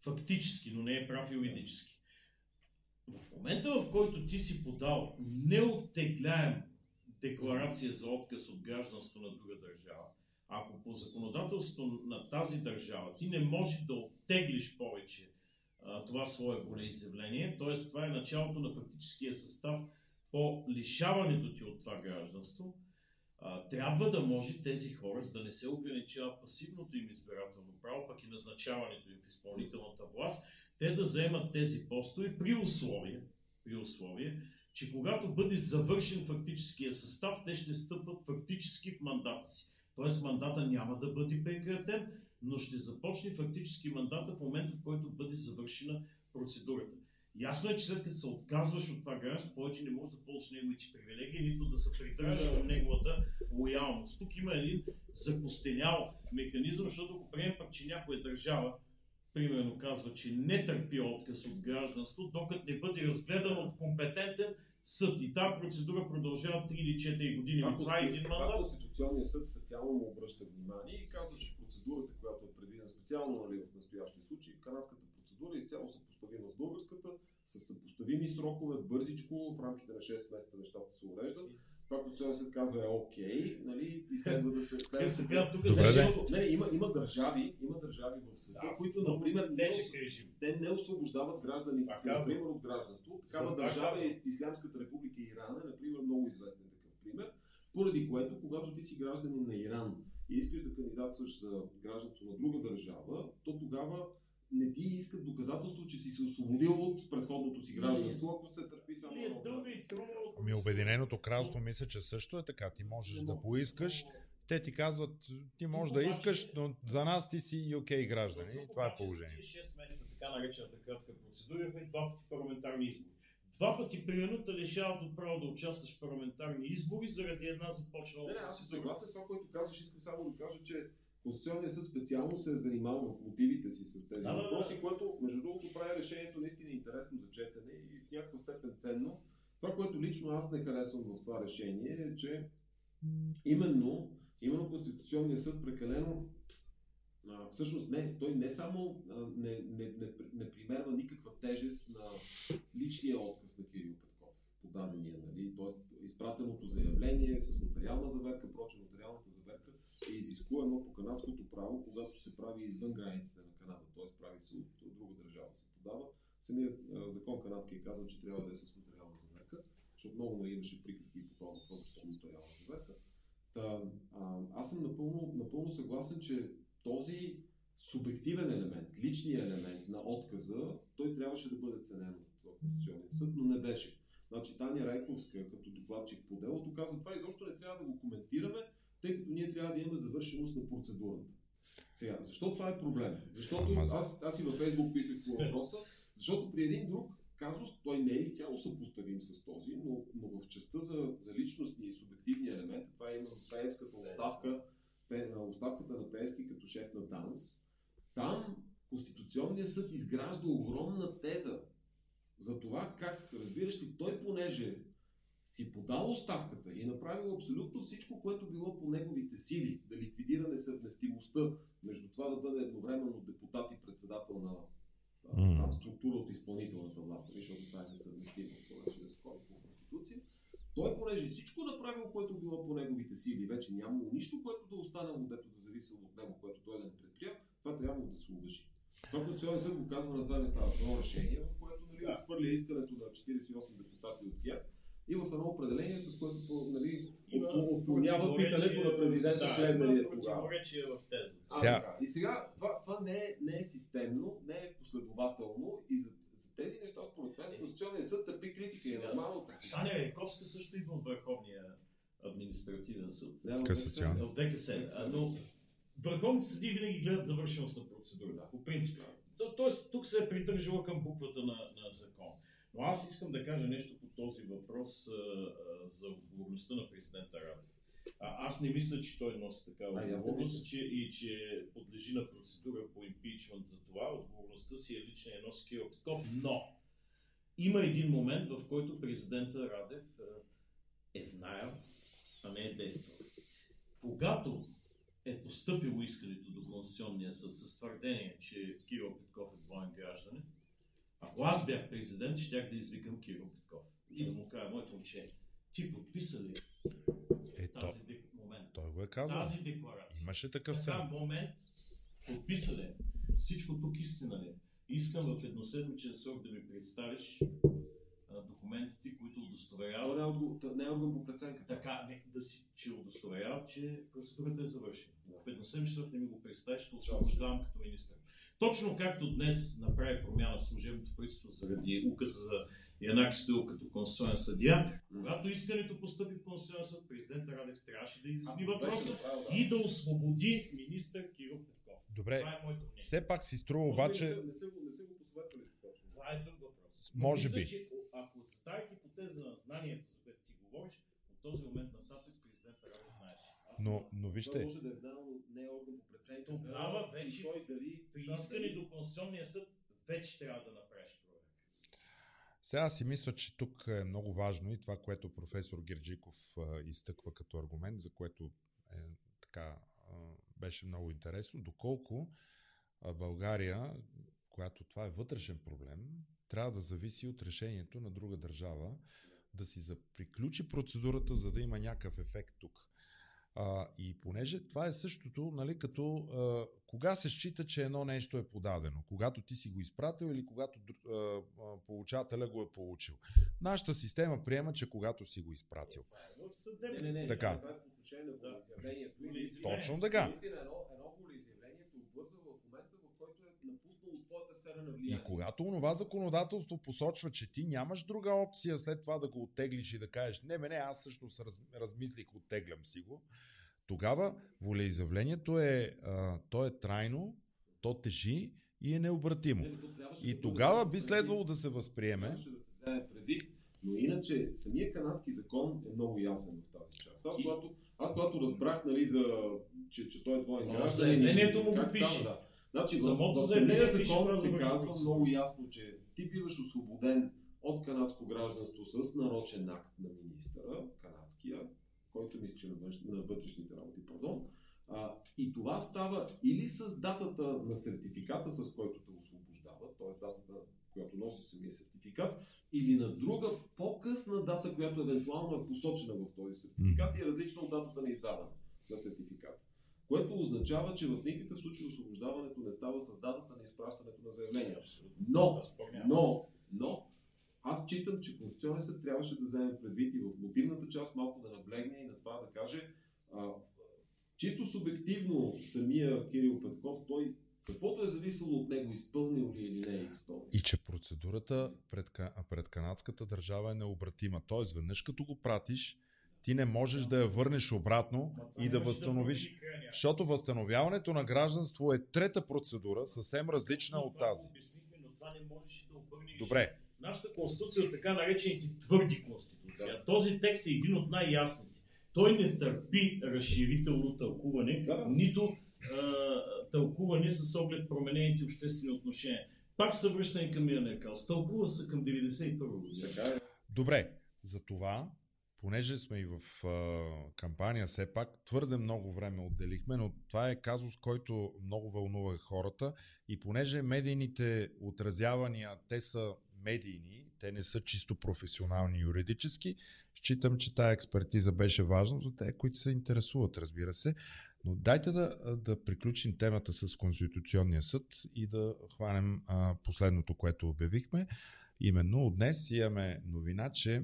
фактически, но не е прав юридически. В момента, в който ти си подал неоттегляем декларация за отказ от гражданство на друга държава, ако по законодателството на тази държава ти не можеш да оттеглиш повече а, това свое волеизявление, т.е. това е началото на фактическия състав по лишаването ти от това гражданство, а, трябва да може тези хора, за да не се ограничава пасивното им избирателно право, пък и назначаването им в изпълнителната власт, те да заемат тези постове при условие, при условие, че когато бъде завършен фактическия състав, те ще стъпват фактически в мандата си. Тоест мандата няма да бъде прекратен, но ще започне фактически мандата в момента, в който бъде завършена процедурата. Ясно е, че след като се отказваш от това гражданство, повече не можеш да ползваш неговите привилегии, нито да се придържаш към неговата лоялност. Тук има един закостенял механизъм, защото ако приемем пък, че някоя държава, примерно казва, че не търпи отказ от гражданство, докато не бъде разгледан от компетентен съд. И тази процедура продължава 3 или 4 години. Това, това е един мандат. Конституционният съд специално му обръща внимание и казва, че процедурата, която е предвидена специално нали, в настоящия случай, канадската процедура е изцяло съпоставима с българската, с съпоставими срокове, бързичко, в рамките на 6 месеца нещата се уреждат. Това Конституционният съд казва е окей, нали, и следва да се... Следва Е, се сега тук Добре, се. Защото, не, има, има държави, има държави в света, Да, които, например, не, те не освобождават гражданите си, например, от гражданство. Такава държава е. Ислямската република Иран, е, например, много известен такъв пример, поради което, когато ти си гражданин на Иран и искаш да кандидатстваш за гражданство на друга държава, то тогава не ти искат доказателство, че си се освободил от предходното си гражданство, ако се търпи само е и трудно. Ами Обединеното кралство мисля, че също е така. Ти можеш да поискаш. Те ти казват, ти можеш да искаш, но за нас ти си UK граждани. И това е положението. 6 месеца, така наречената кратка процедура, имахме два пъти парламентарни избори. Два пъти, примерно, те лишават от право да участваш в парламентарни избори заради една започнала. Не, не, аз съм съгласен с това, което казваш. Искам само да кажа, че Конституционният съд специално се е занимавал в мотивите си с тези Да, да, да. въпроси, което между другото прави решението наистина интересно за четене и в някаква степен ценно. Това, което лично аз не харесвам в това решение е, че именно, именно Конституционният съд прекалено а, всъщност не, той не само а, не, не, не, не примерва никаква тежест на личния отказ на Кирил Петков, подадения, нали? т.е. изпратеното заявление с нотариална заверка, проче нотариалната заверка е изискуемо по канадското право, когато се прави извън границите на Канада, т.е. прави се от, друга държава, се подава. Самият закон канадски казва, че трябва да е с нотариална заверка. защото много нали, имаше приказки по това въпрос, защо нотариална заверка. Та, а, аз съм напълно, напълно съгласен, че този субективен елемент, личният елемент на отказа, той трябваше да бъде ценен от Конституционния съд, но не беше. Значи Таня Райковска, като докладчик по делото, каза това изобщо не трябва да го коментираме, тъй като ние трябва да имаме завършеност на процедурата. Сега, защо това е проблем? Защото аз, аз и във Фейсбук писах по въпроса, защото при един друг казус той не е изцяло съпоставим с този, но, но в частта за, за личностни и субективни елементи, това е има Пеевската оставка, оставката на Пеевски като шеф на ДАНС, там Конституционният съд изгражда огромна теза за това как, разбираш ли, той понеже си подал оставката и направил абсолютно всичко, което било по неговите сили, да ликвидира несъвместимостта между това да бъде едновременно депутат и председател на mm. там, структура от изпълнителната власт, нали, защото това е несъвместимост по нашия закон по Конституция. Той, понеже всичко направил, което било по неговите сили, вече нямало нищо, което да остане му, дето да зависело от него, което той да не предприя, това трябва да се уважи. Това Конституционният съд го казва на два места. В едно решение, в което нали, да. отхвърля искането на 48 депутати от ГЕРБ и в едно определение, с което нали, отклонява питането на президента да, Плевнелият тогава. В тезата. Сега. И сега, това, това не, е, не е системно, не е последователно и за, за тези неща, според мен, Конституционният съд търпи критика и е нормално. Таня Райковска също идва от Върховния административен съд. Касационен. От ДКС. Но върховните съди винаги гледат завършеност на процедурата, по принцип. Тоест, тук се е придържала към буквата на, на закон. Но аз искам да кажа нещо по този въпрос а, а, за отговорността на президента Радев. А, аз не мисля, че той носи такава отговорност че, и че подлежи на процедура по импичмент за това. Отговорността си е лична и носи Кирил Петков, но има един момент, в който президента Радев е знаел, а не е действал. Когато е поступило искането до Конституционния съд с твърдение, че Кирил Петков е двоен гражданин, ако аз бях президент, щях да извикам Кирил Петков и да му кажа, моето момче, ти подписа ли е, тази то, момент? Той го е казал. Тази декларация. Имаше такъв така, момент, подписа ли? Всичко тук истина ли? Искам в едноседмичен срок да ми представиш документите, които удостоверяват. Това не е, не е орган по преценка. Така, не, да си, че удостоверява, че процедурата е завършена. В едноседмичен срок не ми го представиш, ще освобождавам като министър. Точно както днес направи промяна в служебното правителство заради указа за Янаки Стоил като конституционен съдия, когато искането постъпи в Конституционен съд, президент Радев трябваше да изясни въпроса да. и да освободи министър Кирил Петков. Добре, това е моето мнение. все пак си струва обаче... Не са, не са, не са го посъветвали. Това е друг въпрос. Може Мисля, би. Че, ако за тази хипотеза на знанието, за което ти говориш, от този момент нататък президент Радев знаеше. Но, но вижте. Той може да е знал, не е орган по преценка. Тогава вече той дали, при искане до Конституционния съд вече трябва да направиш проверка. Сега си мисля, че тук е много важно и това, което професор Герджиков а, изтъква като аргумент, за което е, така, а, беше много интересно, доколко България, която това е вътрешен проблем, трябва да зависи от решението на друга държава да си приключи процедурата, за да има някакъв ефект тук. А, и понеже това е същото, нали, като а, кога се счита, че едно нещо е подадено? Когато ти си го изпратил или когато а, а, получателя го е получил? Нашата система приема, че когато си го изпратил. Не, не, не, така. Това е по отношение на волеизявлението. Точно така. Наистина, едно, едно волеизявление те обвързва в момента, в който е напуснал твоята сфера на влияние. И когато онова законодателство посочва, че ти нямаш друга опция след това да го оттеглиш и да кажеш, не, не, аз също се раз, размислих, оттеглям си го, тогава волеизявлението е, а, то е трайно, то тежи и е необратимо. Не, и да тогава да би следвало да се възприеме. Трябваше да се вземе предвид, но иначе самия канадски закон е много ясен в тази част. Аз, И- когато, аз когато разбрах, нали, за, че, че той е двоен гражданин, заявлението му го как пише. става, да. Значи, в, Самото в заявление самия пише закон се казва много ясно, че ти биваш освободен от канадско гражданство с нарочен акт на министъра, канадския, който мисля, че на, външ... на вътрешните работи, пардон. А, и това става или с датата на сертификата, с който те освобождава, т.е. датата, която носи самия сертификат, или на друга по-късна дата, която евентуално е посочена в този сертификат и е различна от датата на издаване на сертификат. Което означава, че в никакъв случай освобождаването не става с датата на изпращането на. Абсолютно. Но, но, но, Аз читам, че Конституционният съд трябваше да вземе предвид и в мотивната част малко да наблегне и на това да каже а, чисто субективно самия Кирил Петков, той каквото е зависело от него, изпълнил ли или не е изпълнил. И че процедурата пред, пред канадската държава е необратима. Тоест, веднъж като го пратиш, ти не можеш да я върнеш обратно и да възстановиш. Защото възстановяването на гражданство е трета процедура, съвсем различна от тази. Добре. Нашата конституция е така наречените твърди конституция. Да. Този текст е един от най-ясните. Той не търпи разширително тълкуване, да. нито а, тълкуване с оглед променените обществени отношения. Пак са връщани към Мирния Каус. Тълкува се към 91 година. Добре, за това понеже сме и в а, кампания все пак, твърде много време отделихме, но това е казус, който много вълнува хората и понеже медийните отразявания, те са медийни, те не са чисто професионални юридически, считам, че тая експертиза беше важна за те, които се интересуват, разбира се. Но дайте да, да приключим темата с Конституционния съд и да хванем а, последното, което обявихме. Именно днес имаме новина, че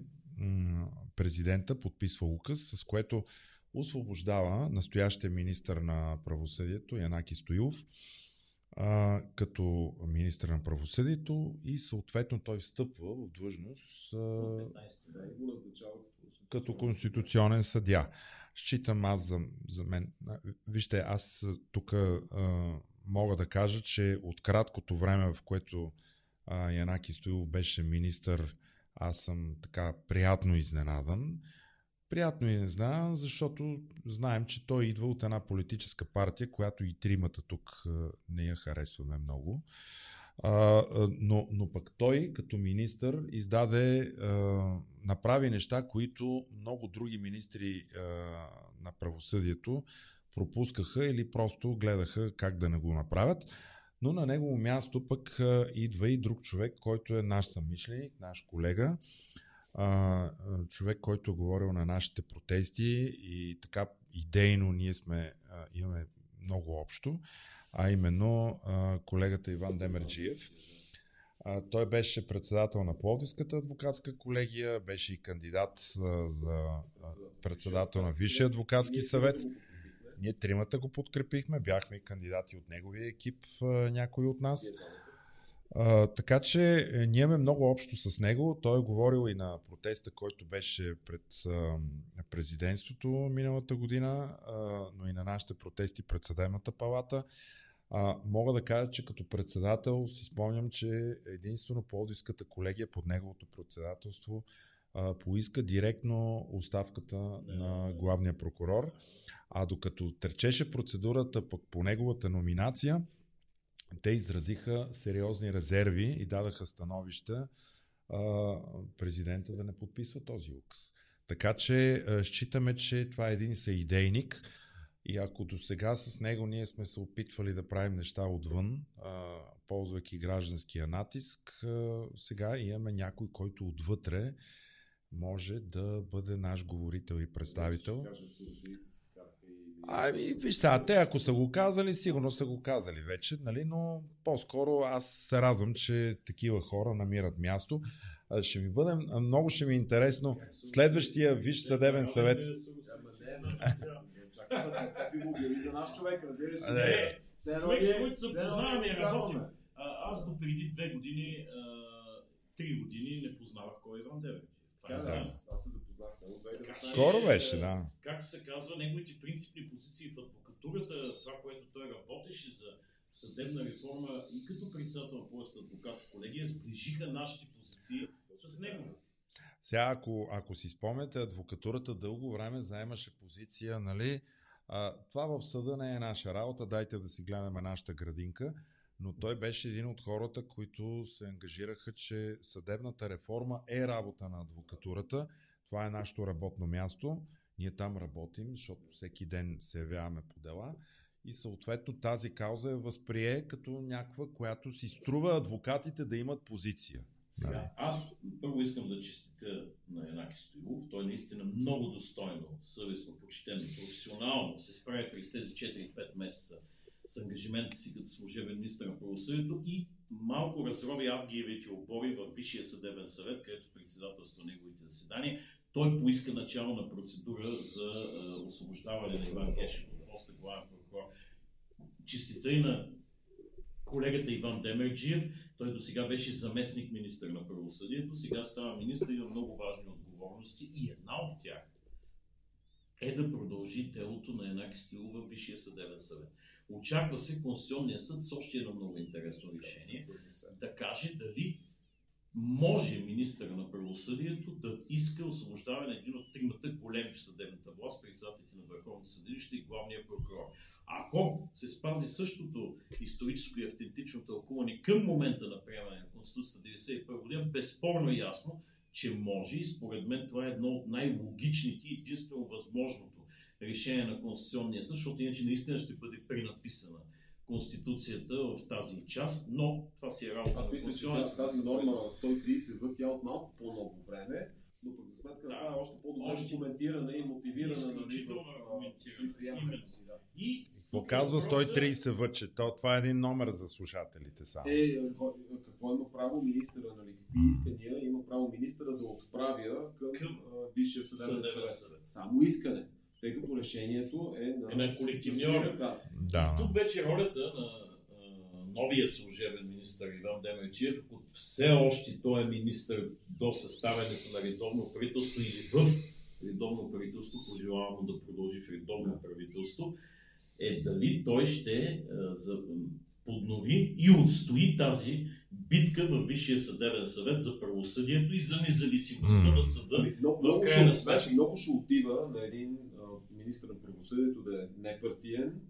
президента подписва указ, с което освобождава настоящия министр на правосъдието Янаки Стоилов като министр на правосъдието и съответно той встъпва в длъжност а, като конституционен съдя. Считам аз за, за мен. Вижте, аз тук мога да кажа, че от краткото време, в което а, Янаки Стоилов беше министър аз съм така приятно изненадан. Приятно изненадан, защото знаем, че той идва от една политическа партия, която и тримата тук не я харесваме много. А, но, но пък той, като министър, издаде, а, направи неща, които много други министри а, на правосъдието пропускаха или просто гледаха как да не го направят. Но на негово място пък идва и друг човек, който е наш съмишленик, наш колега, човек, който е говорил на нашите протести и така идейно ние сме, имаме много общо, а именно колегата Иван Демерджиев. Той беше председател на Пловдивската адвокатска колегия, беше и кандидат за председател на Висшия адвокатски съвет. Ние тримата го подкрепихме, бяхме и кандидати от неговия екип, някои от нас. А, така че е, ние имаме много общо с него. Той е говорил и на протеста, който беше пред а, президентството миналата година, а, но и на нашите протести пред съдебната палата. А, мога да кажа, че като председател си спомням, че единствено Плодивската колегия под неговото председателство а, поиска директно оставката на главния прокурор. А докато търчеше процедурата по, по неговата номинация, те изразиха сериозни резерви и дадаха становища а, президента да не подписва този указ. Така че а, считаме, че това е един съидейник и ако до сега с него ние сме се опитвали да правим неща отвън, а, ползвайки гражданския натиск, а, сега имаме някой, който отвътре може да бъде наш говорител и представител. Ами, виж сега, те ако са го казали, сигурно са го казали вече, нали? но по-скоро аз се радвам, че такива хора намират място. Ще ми бъде, много ще ми е интересно следващия Виж съдебен съвет. за наш човек, разбира се. Човек, с който се познаваме и работим. Аз до преди две години, три години не познавах кой е Иван Девич. Аз, аз се запознах с него. Скоро беше, да. Както се казва, неговите принципни позиции в адвокатурата, това, което той работеше за съдебна реформа и като председател на Поеста адвокатска колегия, сближиха нашите позиции с него. Сега, ако, ако си спомняте, адвокатурата дълго време заемаше позиция, нали, а, това в съда не е наша работа, дайте да си гледаме нашата градинка но той беше един от хората, които се ангажираха, че съдебната реформа е работа на адвокатурата. Това е нашето работно място. Ние там работим, защото всеки ден се явяваме по дела и съответно тази кауза е възприе като някаква, която си струва адвокатите да имат позиция. Сега, нали? аз първо искам да честитя на Янаки Стоилов. Той наистина много достойно, съвестно, почтено, професионално се справи през тези 4-5 месеца с ангажимента си като служебен министр на правосъдието и малко разроби Авгиевите обори в Висшия съдебен съвет, където председателства неговите заседания. Той поиска начало на процедура за освобождаване на Иван Гешев от поста главен прокурор. Честита и на колегата Иван Демерджиев. Той до сега беше заместник министър на правосъдието, сега става министър и има много важни отговорности и една от тях е да продължи делото на Янаки Стилов в Висшия съдебен съвет. Очаква се Конституционния съд с още едно много интересно решение да каже дали може министъра на правосъдието да иска освобождаване на един от тримата големи съдебната власт, председателите на Върховното съдилище и главния прокурор. Ако се спази същото историческо и автентично тълкуване към момента на приемане на Конституцията 91 година, безспорно е ясно, че може и според мен това е едно от най-логичните и единствено възможното решение на Конституционния съд, защото иначе наистина ще бъде пренаписана Конституцията в тази част, но това си е работа Аз мисля, че тази, тази норма 130 в тя от малко по-много време, но пък за сметка Да. това е още по-добре Още- документирана и мотивирана Изключително в, аргументирана. Да. И Какво казва въпросът- 130 въче? То, това е един номер за слушателите само. Е, какво, има право министъра, нали? Какви искания има право министъра да отправя към, Към Висшия съдебен съвет. Само искане, тъй като решението е на, Е на колективния орган. Да. Да. Тук вече ролята на новия служебен министр Иван Демерчиев, ако все още той е министр до съставянето на редовно правителство или в редовно правителство, пожелавам да продължи в редовно правителство, е дали той ще за, поднови и отстои тази битка в Висшия съдебен съвет за правосъдието и за независимостта М. на съда. Ами, много, В много, ще, значи, много ще отива на един а, министр на правосъдието да е непартиен,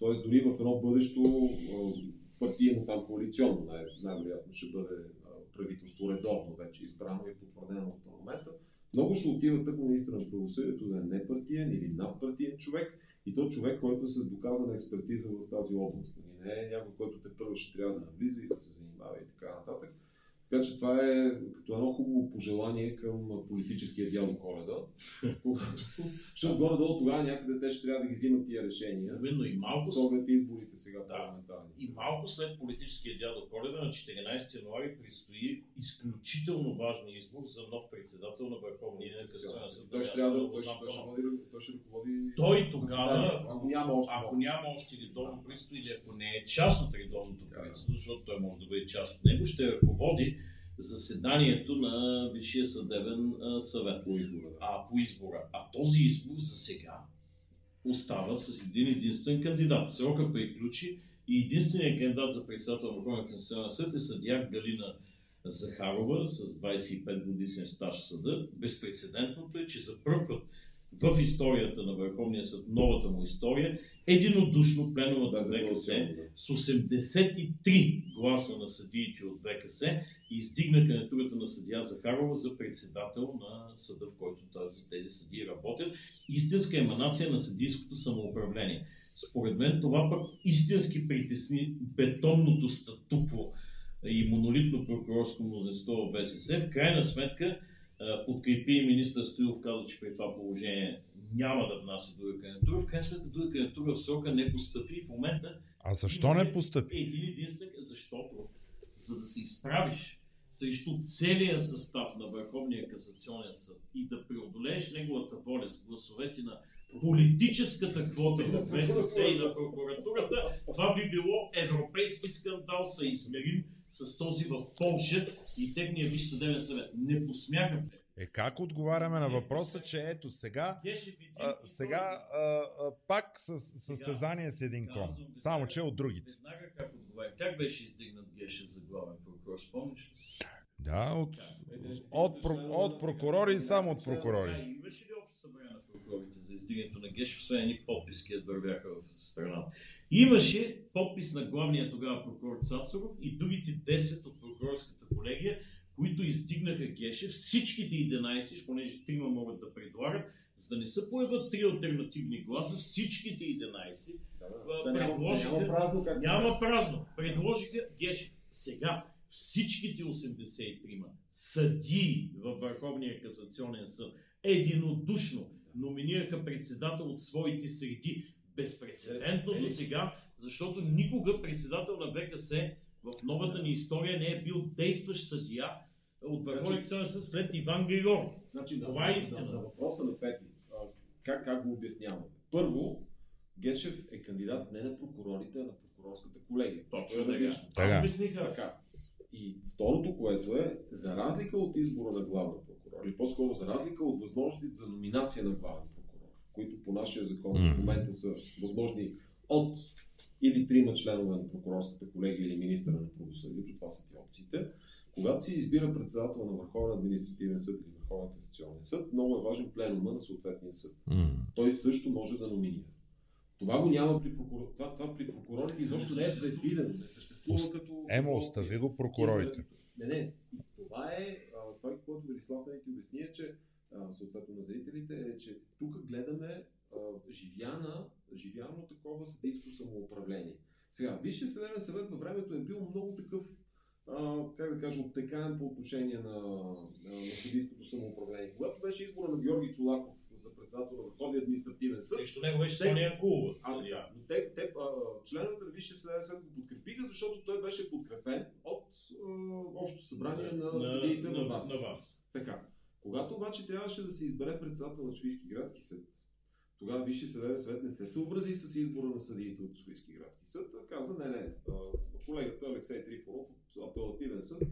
т.е. дори в едно бъдещо партийно там коалиционно, най- най-вероятно ще бъде правителство редовно вече избрано и потвърдено от парламента. Много ще отива тъкмо министър на правосъдието да е непартиен или надпартиен човек и то човек, който е с доказана експертиза в тази област. Нали? Не е някой, който те първо ще трябва да навлиза и да се занимава и така нататък. Така че това е като едно хубаво пожелание към политическия дял на коледа, защото горе-долу тогава някъде те ще трябва да ги взимат тия решения, Именно и малко с оглед изборите сега Да. парламентарни. И малко след политическия дядо Коледа на 14 януари предстои изключително важен избор за нов председател на Върховния касационен съд. Той ще трябва да той ще, той ще, води, той ще ръководи Той тогава, ако няма още Ако няма още редовно правителство или ако не е част от редовното правителство, защото той може да бъде част от него, ще ръководи заседанието на Висшия съдебен съвет. по избора. А по избора. А този избор за сега остава с един единствен кандидат. Срока приключи и единственият кандидат за председател на Върховния конституционен съд е съдия Галина Захарова с 25 годишен стаж съда. Безпредседентното е, че за първ път в историята на Върховния съд, новата му история, единодушно пленумът на ВКС с 83 гласа на съдиите от ВКС издигна кандидатурата на съдия Захарова за председател на съда, в който тази, тези съдии работят. Истинска еманация на съдийското самоуправление. Според мен това пък истински притесни бетонното статукво и монолитно прокурорско мнозинство в ВСС. В крайна сметка подкрепи и министър Стоилов каза, че при това положение няма да внася друга кандидатура. В крайна сметка друга кандидатура в срока не постъпи в момента А защо не постъпи? един единствен, защото за да се изправиш срещу целия състав на Върховния касационен съд и да преодолееш неговата воля с гласовете на политическата квота в ВСС и на прокуратурата, това би било европейски скандал, съизмерим с този в Полша и техния виж съдебен съвет. Не посмяха. Е, как отговаряме на въпроса, че ето сега, а, сега а, а, пак с състезание с един кон. Само, че от другите. Веднага как отговаря. Как беше издигнат Гешев за главен прокурор? Спомниш ли си? Да, от, от, про- от прокурори и само от прокурори. имаше ли общо събрание прокурорите за издигането на Гешев, освен едни подписки да вървяха в страната? Имаше подпис на главния тогава прокурор Цацаров и другите 10 от прокурорската колегия, които издигнаха Гешев, всичките 11, понеже трима могат да предлагат, за да не се появят три альтернативни гласа, всичките 11 Да, да. Да, няма, предложиха- празно как няма празно. Предложиха Гешев. Сега всичките 83 съдии във Върховния касационен съд единодушно номинираха председател от своите среди. Безпредседентно Е, до е. сега защото никога председател на ВКС в новата ни история не е бил действащ съдия от Върховния касационен съд след Иван Григоров. Значи, Това на, е истина. На, на въпроса на Петри, а, как, как го обясняваме? Първо, Гешев е кандидат не на прокурорите, а на прокурорската колегия. Точно е различно. Това Така. обясних аз. Така. И второто, което е, за разлика от избора на главен прокурор, или по-скоро за разлика от възможностите за номинация на главен прокурор, които по нашия закон Мгм. в момента са възможни от или трима членове на прокурорската колегия или министъра на правосъдието, това са ти опциите. Когато се избира председател на Върховен административен съд или Върховен касационен съд, много е важен пленума на съответния съд. М. Той също може да номинира. Това го няма при прокурор... това, това при прокурорите изобщо не е предвидено, не съществува като... Опция. остави го прокурорите. Не, не. И това е, това, което Велислав не ти обясни, е, че съответно на зрителите, е, че тук гледаме живяна, живяно такова съдейско самоуправление. Сега, Висшия съдебен съвет във времето е бил много такъв, а, как да кажа, обтекаем по отношение на, на, на съдийското самоуправление. Когато беше избора на Георги Чулаков председател на Върховния административен съд, Срещу него беше Соня Янкулова. а, съдия. но те, те а, членовете на Висшия съдебен съвет го подкрепиха, защото той беше подкрепен от а, Общото събрание на, съдиите на, вас. На вас. Така. Когато обаче трябваше да се избере председател на Софийски градски съд, тогава Висшия съдебен съвет не се съобрази с избора на съдиите от Софийски градски съд, а каза не, не, колегата Алексей Трифонов от апелативен съд,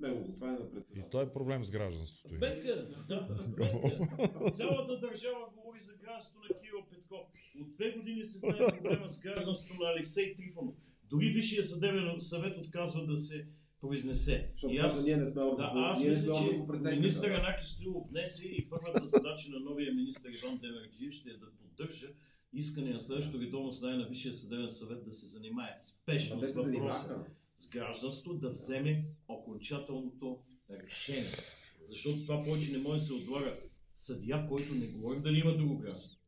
него го прави на И председател. той е проблем с гражданството. им. Да. Цялата държава говори за гражданство на Кирил Петков. От две години се знае проблема с гражданството на Алексей Трифонов. Дори Висшия съдебен съвет отказва да се произнесе. Защото И аз, ние не сме да, аз мисля, че министър Анаки Стоилов внесе и първата задача на новия министър Иван Демерджиев ще е да поддържа искане на следващото редовно заседание на Висшия съдебен съвет да се занимае спешно с въпроса. С гражданство да вземе окончателното решение. Защото това повече не може да се отлага. Съдия, който не говори дали има друго гражданство.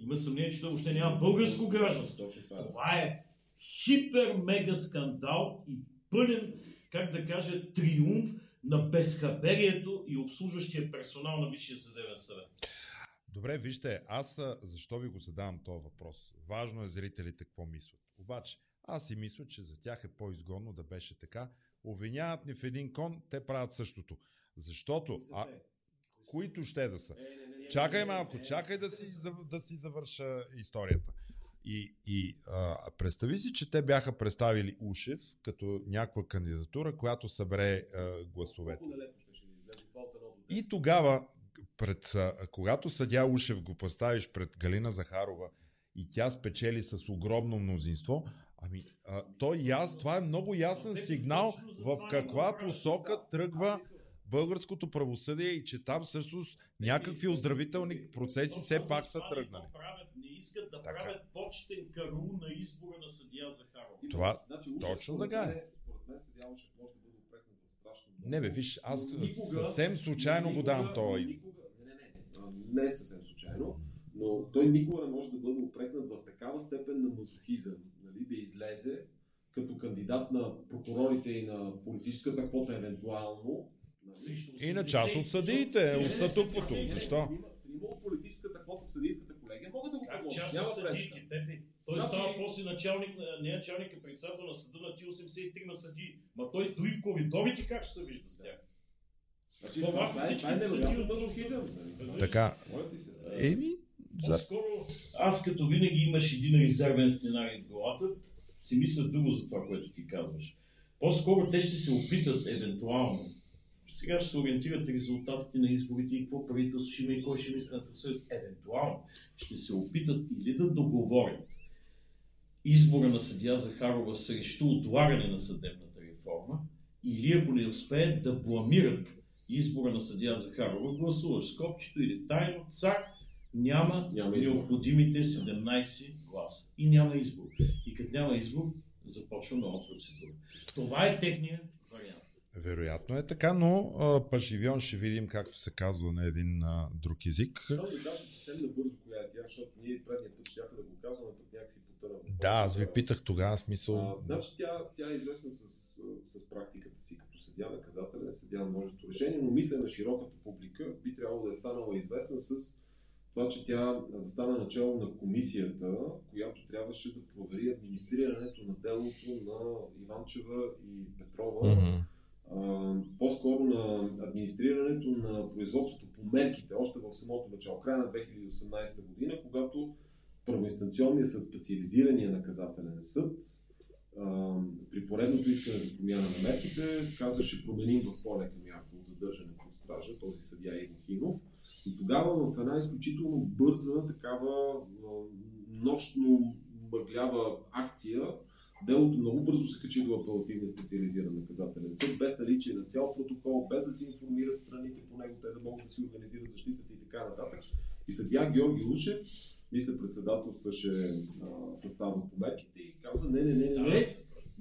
Има съмнение, че той въобще няма българско гражданство. Това е. Е хипер-мега скандал и пълен, как да кажа, триумф на безхаберието и обслужващия персонал на Висшия съдебен съвет. Добре, вижте, аз а, защо ви го задавам този въпрос? Важно е зрителите какво мислят. Обаче, аз си мисля, че за тях е по-изгодно да беше така. Обвиняват ни в един кон, те правят същото. Защото, а, които ще да са. Чакай малко, чакай да си, да си завърша историята. И, и а, представи си, че те бяха представили Ушев като някаква кандидатура, която събере а, гласовете. И тогава, пред, а, когато съдя Ушев го поставиш пред Галина Захарова и тя спечели с огромно мнозинство, ами а, той яс, това е много ясен сигнал в каква го посока тръгва българското правосъдие и че там всъщност някакви оздравителни процеси все пак са тръгнали. го не искат да Така. правят почтен кару на избора на съдия Захарова. Това Значи, точно според така е. мен- Според мен Ушев може да бъде упрекнат в страшно много. Не бе, виж, аз никога- съвсем случайно го никога- давам този. никога- Не, не, не. Не е съвсем случайно, но той никога не може да бъде упрекнат в такава степен на мазохизъм, нали, да излезе като кандидат на прокурорите и на политическата квота евентуално. Нали, И на част от съдиите, от не, Защо? Трима- политическата квота в съдийската колегия могат да го предложат. част от съдиите, Пепи? Той Значи- става после началник, на- не началник, а председател на съда на ти 83 на съди. Ма той дори в коридорите как ще се вижда с тях? Значи, Това това, са това, е- всички това е съдии невероятен от мазохизъм. По-скоро, аз като винаги имаш един резервен сценарий в главата, си мисля друго за това, което ти казваш. По-скоро те ще се опитат, евентуално, сега ще се ориентират резултатите на изборите и какво правителство ще има и кой ще мисли на това. Евентуално ще се опитат или да договорят избора на съдия Захарова срещу отлагане на съдебната реформа, или ако не успеят да бламират избора на съдия Захарова, гласуваш с копчето или тайно, цак, няма, Няма избор. необходимите 17 гласа. И няма избор. И като няма избор, започва нова процедура. Това е техния вариант. Вероятно е така, но а, паживион ще видим, както се казва на един а, друг език. Само да кажа съвсем набързо коя е тя, защото ние предния път щяхме да го казваме, пък някакси потъна. Да, аз ви питах тогава, смисъл. А, значи тя, тя е известна с, с практиката си като съдя наказателен, съдя на множество решения, но мисля на широката публика би трябвало да е станала известна с това, че тя застана начало на комисията, която трябваше да провери администрирането на делото на Иванчева и Петрова. Мгм. А, по-скоро на администрирането на производството по мерките, още в самото начало, края на 2018 година, когато първоинстанционният съд, специализирания наказателен съд, а, при поредното искане за промяна на мерките, каза, ще променим в по-лека мярка от задържане под стража, този съдия Иво Финов. И тогава в една изключително бърза, такава нощно мъглява акция, Делото много бързо се качи до апелативния специализиран наказателен съд, без наличие на цял протокол, без да се информират страните по него, те да могат да си организират защитата и така нататък. И съдия Георги Ушев, мисля, председателстваше състава по мерките и каза, не, не, не, не, не,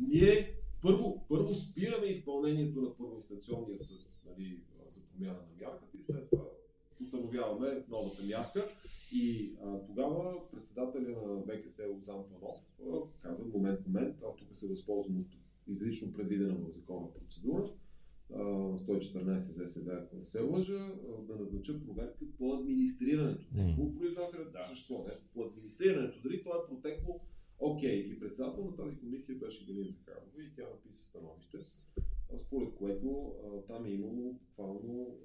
ние първо, първо спираме изпълнението на първоинстанционния съд нали, за промяна на мярката и след това постановяваме новата мярка. И а, тогава председателя на ВКС Лозан Панов а, каза, момент, момент, аз тук се възползвам от изрично предвидена в закона процедура, а, 114 ЗСВ, ако не се лъжа, а, да назнача проверка по администрирането. Мгм. По произнасянето, Да. защо не? По администрирането, дали то е протекло Окей, и председател на тази комисия беше Галина Захарова и тя написа становище, а, според което а, там е имало буквално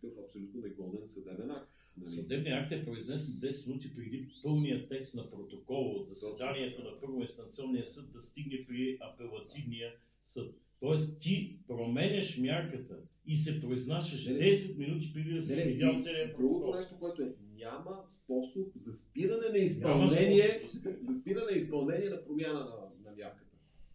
такъв абсолютно негоден съдебен акт. нали? Съдебният акт е произнесен 10 минути преди пълния текст на протокола от заседанието на първоинстанционния съд да стигне при апелативния съд. Тоест ти променяш мярката и се произнасяш Не, не. 10 минути преди да си Не, не, видял целият Другото протокол. нещо, което е, няма способ за спиране на изпълнение, за спиране на изпълнение на промяна на, на мярката.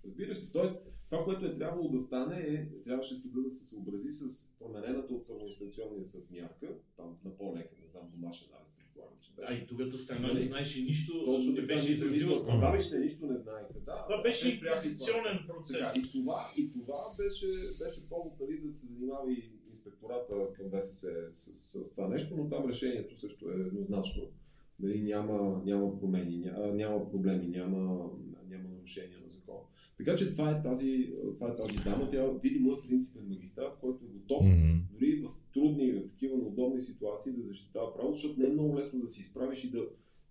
Разбираш ли? Тоест, това, което е трябвало да стане, е, трябваше съда да се съобрази с променената от първоинстанционния съд мярка, там на по-лека, не знам, домашен арест, предполагам, че беше. А и другата страна не Нали? знаеше нищо, Точно не така, беше изразила становище. нищо не знаеха. Да, Това беше инквизиционен Така, процес. и това, и това беше, беше повод нали, да се занимава и инспектората към ВСС с, с, с това нещо, но там решението също е еднозначно. Нали, няма, няма промени, няма, няма проблеми, няма, няма нарушения на закона. Така че това е тази, това е тази дама. Тя видимо е принципен магистрат, който е готов Мгм. дори в трудни, в такива неудобни ситуации да защитава право, защото не е много лесно да се изправиш и да,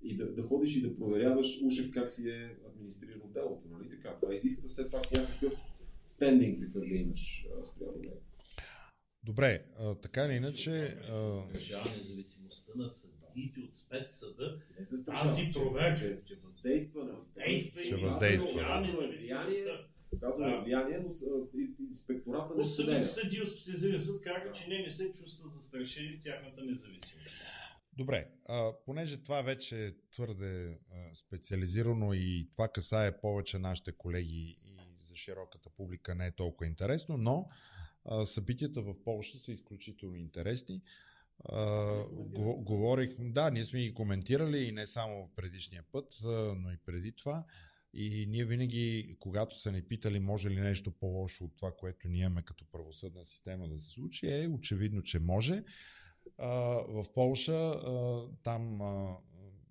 и да, да ходиш и да проверяваш ушев как си е администрирано делото. Нали така? Това изисква все пак някакъв стендинг такъв да имаш спрямо него. Добре, а, така или иначе, а, независимостта на съдиите от спецсъда Не застрашава, Тази че- проверка. че, че въздейства на въздейства Че и въздейства, независимостта. Казваме Да. влияние, но инспектората не споделя. съди от специализиран съд казаха, Да. че не, не се чувстват застрашени в тяхната независимост. Добре, а, понеже това вече е твърде а, специализирано и това касае повече нашите колеги и за широката публика не е толкова интересно, но а, събитията в Польша са изключително интересни. Го, говорих, да, ние сме ги коментирали и не само предишния път, но и преди това. И ние винаги, когато са ни питали може ли нещо по-лошо от това, което ние имаме като правосъдна система да се случи, е очевидно, че може. А, в Полша а, там а,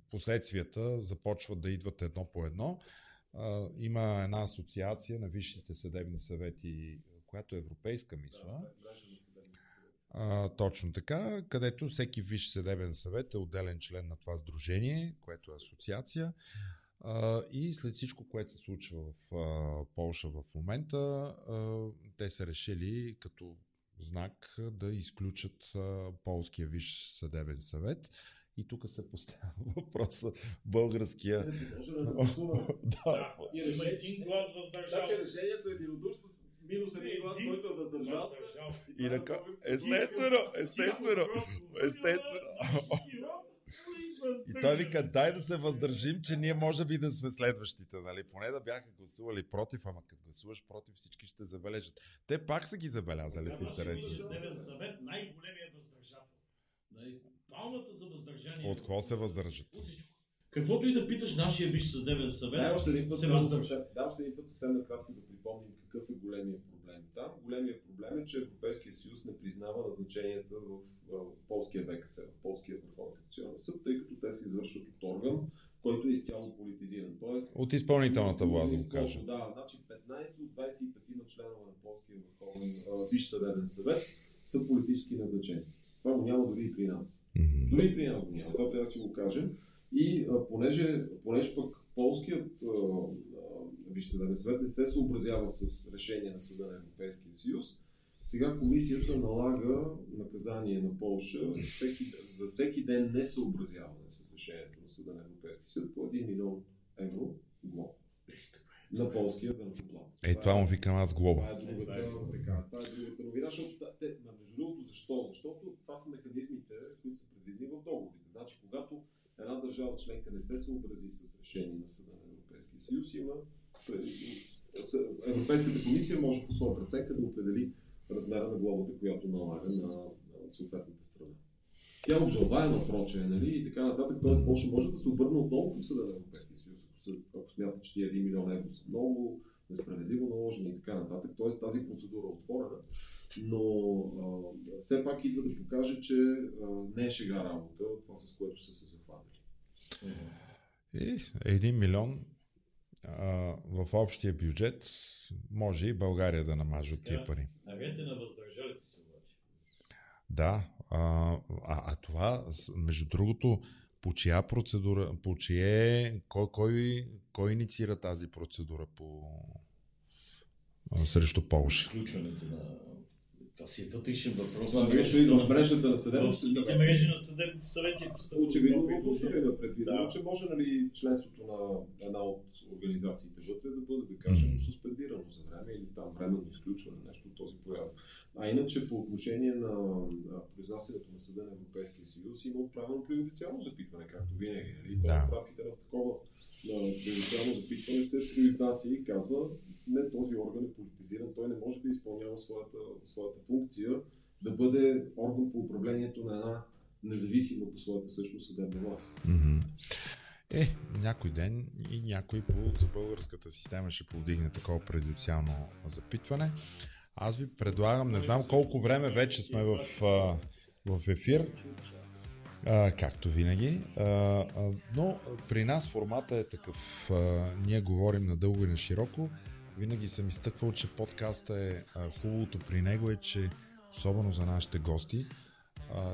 последствията започват да идват едно по едно. А, има една асоциация на висшите съдебни съвети, която е европейска, мисля. А, точно така, където всеки висш съдебен съвет е отделен член на това сдружение, което е асоциация. А, и след всичко, което се случва в а, Полша в момента, а, те са решили като знак да изключат а, полския висш съдебен съвет. И тук се поставя въпроса българския. Може да да, Има един глас въздържал Значи решението е единодушно минус един глас, който е въздържал се. И така. Естествено, естествено, естествено. И той вика, дай да се въздържим, че ние може би да сме следващите, нали? Поне да бяха гласували против, ама като гласуваш против, всички ще забележат. Те пак са ги забелязали в интерес. съвет най-големият въздържател. Нали, Палмата за въздържание. От какво се въздържат? Каквото и да питаш нашия висш съдебен съвет, Дай още един път, се само въздържа. дай още един път съвсем накратко да припомним какъв е големия проблем там. Големия проблем е, че Европейския съюз не признава назначенията в, в полския ВКС, в полския Върховен касационен съд, тъй като те се извършват от орган, който е изцяло политизиран. Тоест, От изпълнителната власт, да го кажа. Да, значи 15 от 25 на членове на полския Върховен Висш съдебен съвет са политически назначенци. Това го няма дори и при нас. Мгм. Дори и при нас го няма. Това трябва да си го кажем. И а, понеже, понеже пък полският а, а, Висше съдебен съвет не се съобразява с решение на Съда на Европейския съюз, сега комисията налага наказание на Полша за всеки, за всеки ден несъобразяване с решението на Съда на Европейския съд по 1 милион евро глоба на полския данъкоплатец. Е, това му викам аз глоба. Това е другата, така, това е другата новина, защото те, между другото, защо? Защото това са механизмите, които са предвидени в договорите. Значи, когато една държава членка не се съобрази с решение на Съда на Европейския съюз, има Европейската комисия може по своя преценка да определи размера на глобата, която налага на, на съответната страна. Тя е обжалваема, проче, нали, и така нататък. Тоест, Польша може да се обърне отново към съда на Европейския съюз, ако, смята, че тия 1 милион евро са много несправедливо наложени и така нататък. Тоест, тази процедура е отворена, но а, все пак идва да покаже, че а, не е шега работа, това с което са се захванали. И един милион а, в общия бюджет може и България да намаже от тия пари. Агенти на въздържалите се обаче. Да, а, а, а това, между другото, по чия процедура, по чие, кой, кой, кой инициира тази процедура по, а, срещу Полша? Включването на... Това си е вътрешен въпрос. Това нещо идва в мрежата на В съдебните съвети. мрежи на съдебните съвети. е Очевидно в е предвидено, Да. че може нали, членството на една от организациите вътре да бъде, да кажем, Мгм. суспендирано за време или там временно изключване, нещо от този порядък. А иначе по отношение на произнасянето на Съда на Европейския съюз има отправено преюдициално запитване, както винаги. Нали? Да. Да. В рамките на такова преюдициално запитване се произнася и казва, не този орган е политизиран, той не може да изпълнява своята, своята функция да бъде орган по управлението на една независима по своята същност съдебна власт. Мгм. Е, някой ден и някой по, за българската система ще повдигне такова предюциално запитване. Аз ви предлагам, не знам колко време вече сме в, в ефир, а, както винаги, а, а, но при нас формата е такъв. А, ние говорим надълго и на широко. Винаги съм изтъквал, че подкаста е а, хубавото при него е, че особено за нашите гости,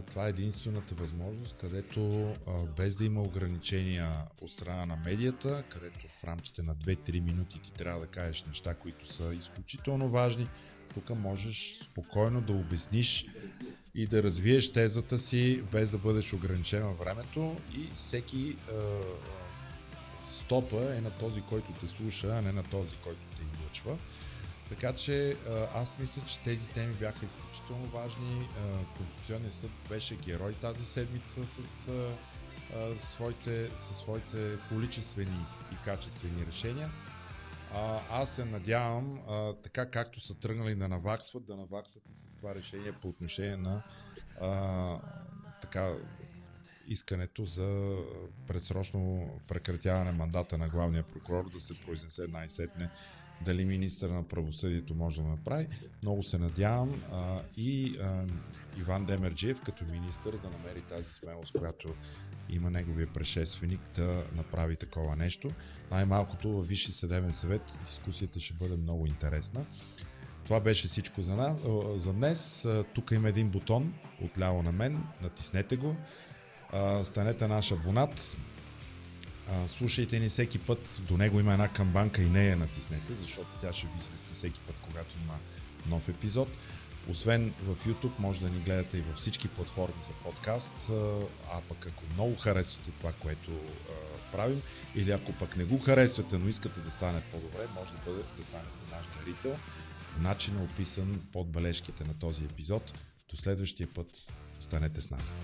това е единствената възможност, където без да има ограничения от страна на медията, където в рамките на 2-3 минути ти трябва да кажеш неща, които са изключително важни, тук можеш спокойно да обясниш и да развиеш тезата си, без да бъдеш ограничен във времето и всеки стопа е на този, който те слуша, а не на този, който те излъчва. Така че аз мисля, че тези теми бяха изключително важни. Конституционният съд беше герой тази седмица с, своите, със своите количествени и качествени решения. А, аз се надявам, а, така както са тръгнали да наваксват, да наваксат и с това решение по отношение на а, така, искането за предсрочно прекратяване мандата на главния прокурор да се произнесе най-сетне дали министър на правосъдието може да направи. Много се надявам а, и а, Иван Демерджиев като министър да намери тази смелост, която има неговия предшественик да направи такова нещо. Най-малкото във Висши съдебен съвет дискусията ще бъде много интересна. Това беше всичко за, нас, за днес. Тук има един бутон отляво на мен. Натиснете го. Станете наш абонат. Слушайте ни всеки път. До него има една камбанка и нея натиснете, защото тя ще ви свести всеки път, когато има нов епизод. Освен в YouTube, може да ни гледате и във всички платформи за подкаст. А пък ако много харесвате това, което правим, или ако пък не го харесвате, но искате да стане по-добре, може да, бъде, да станете наш дарител. Начин е описан под бележките на този епизод. До следващия път. Останете с нас.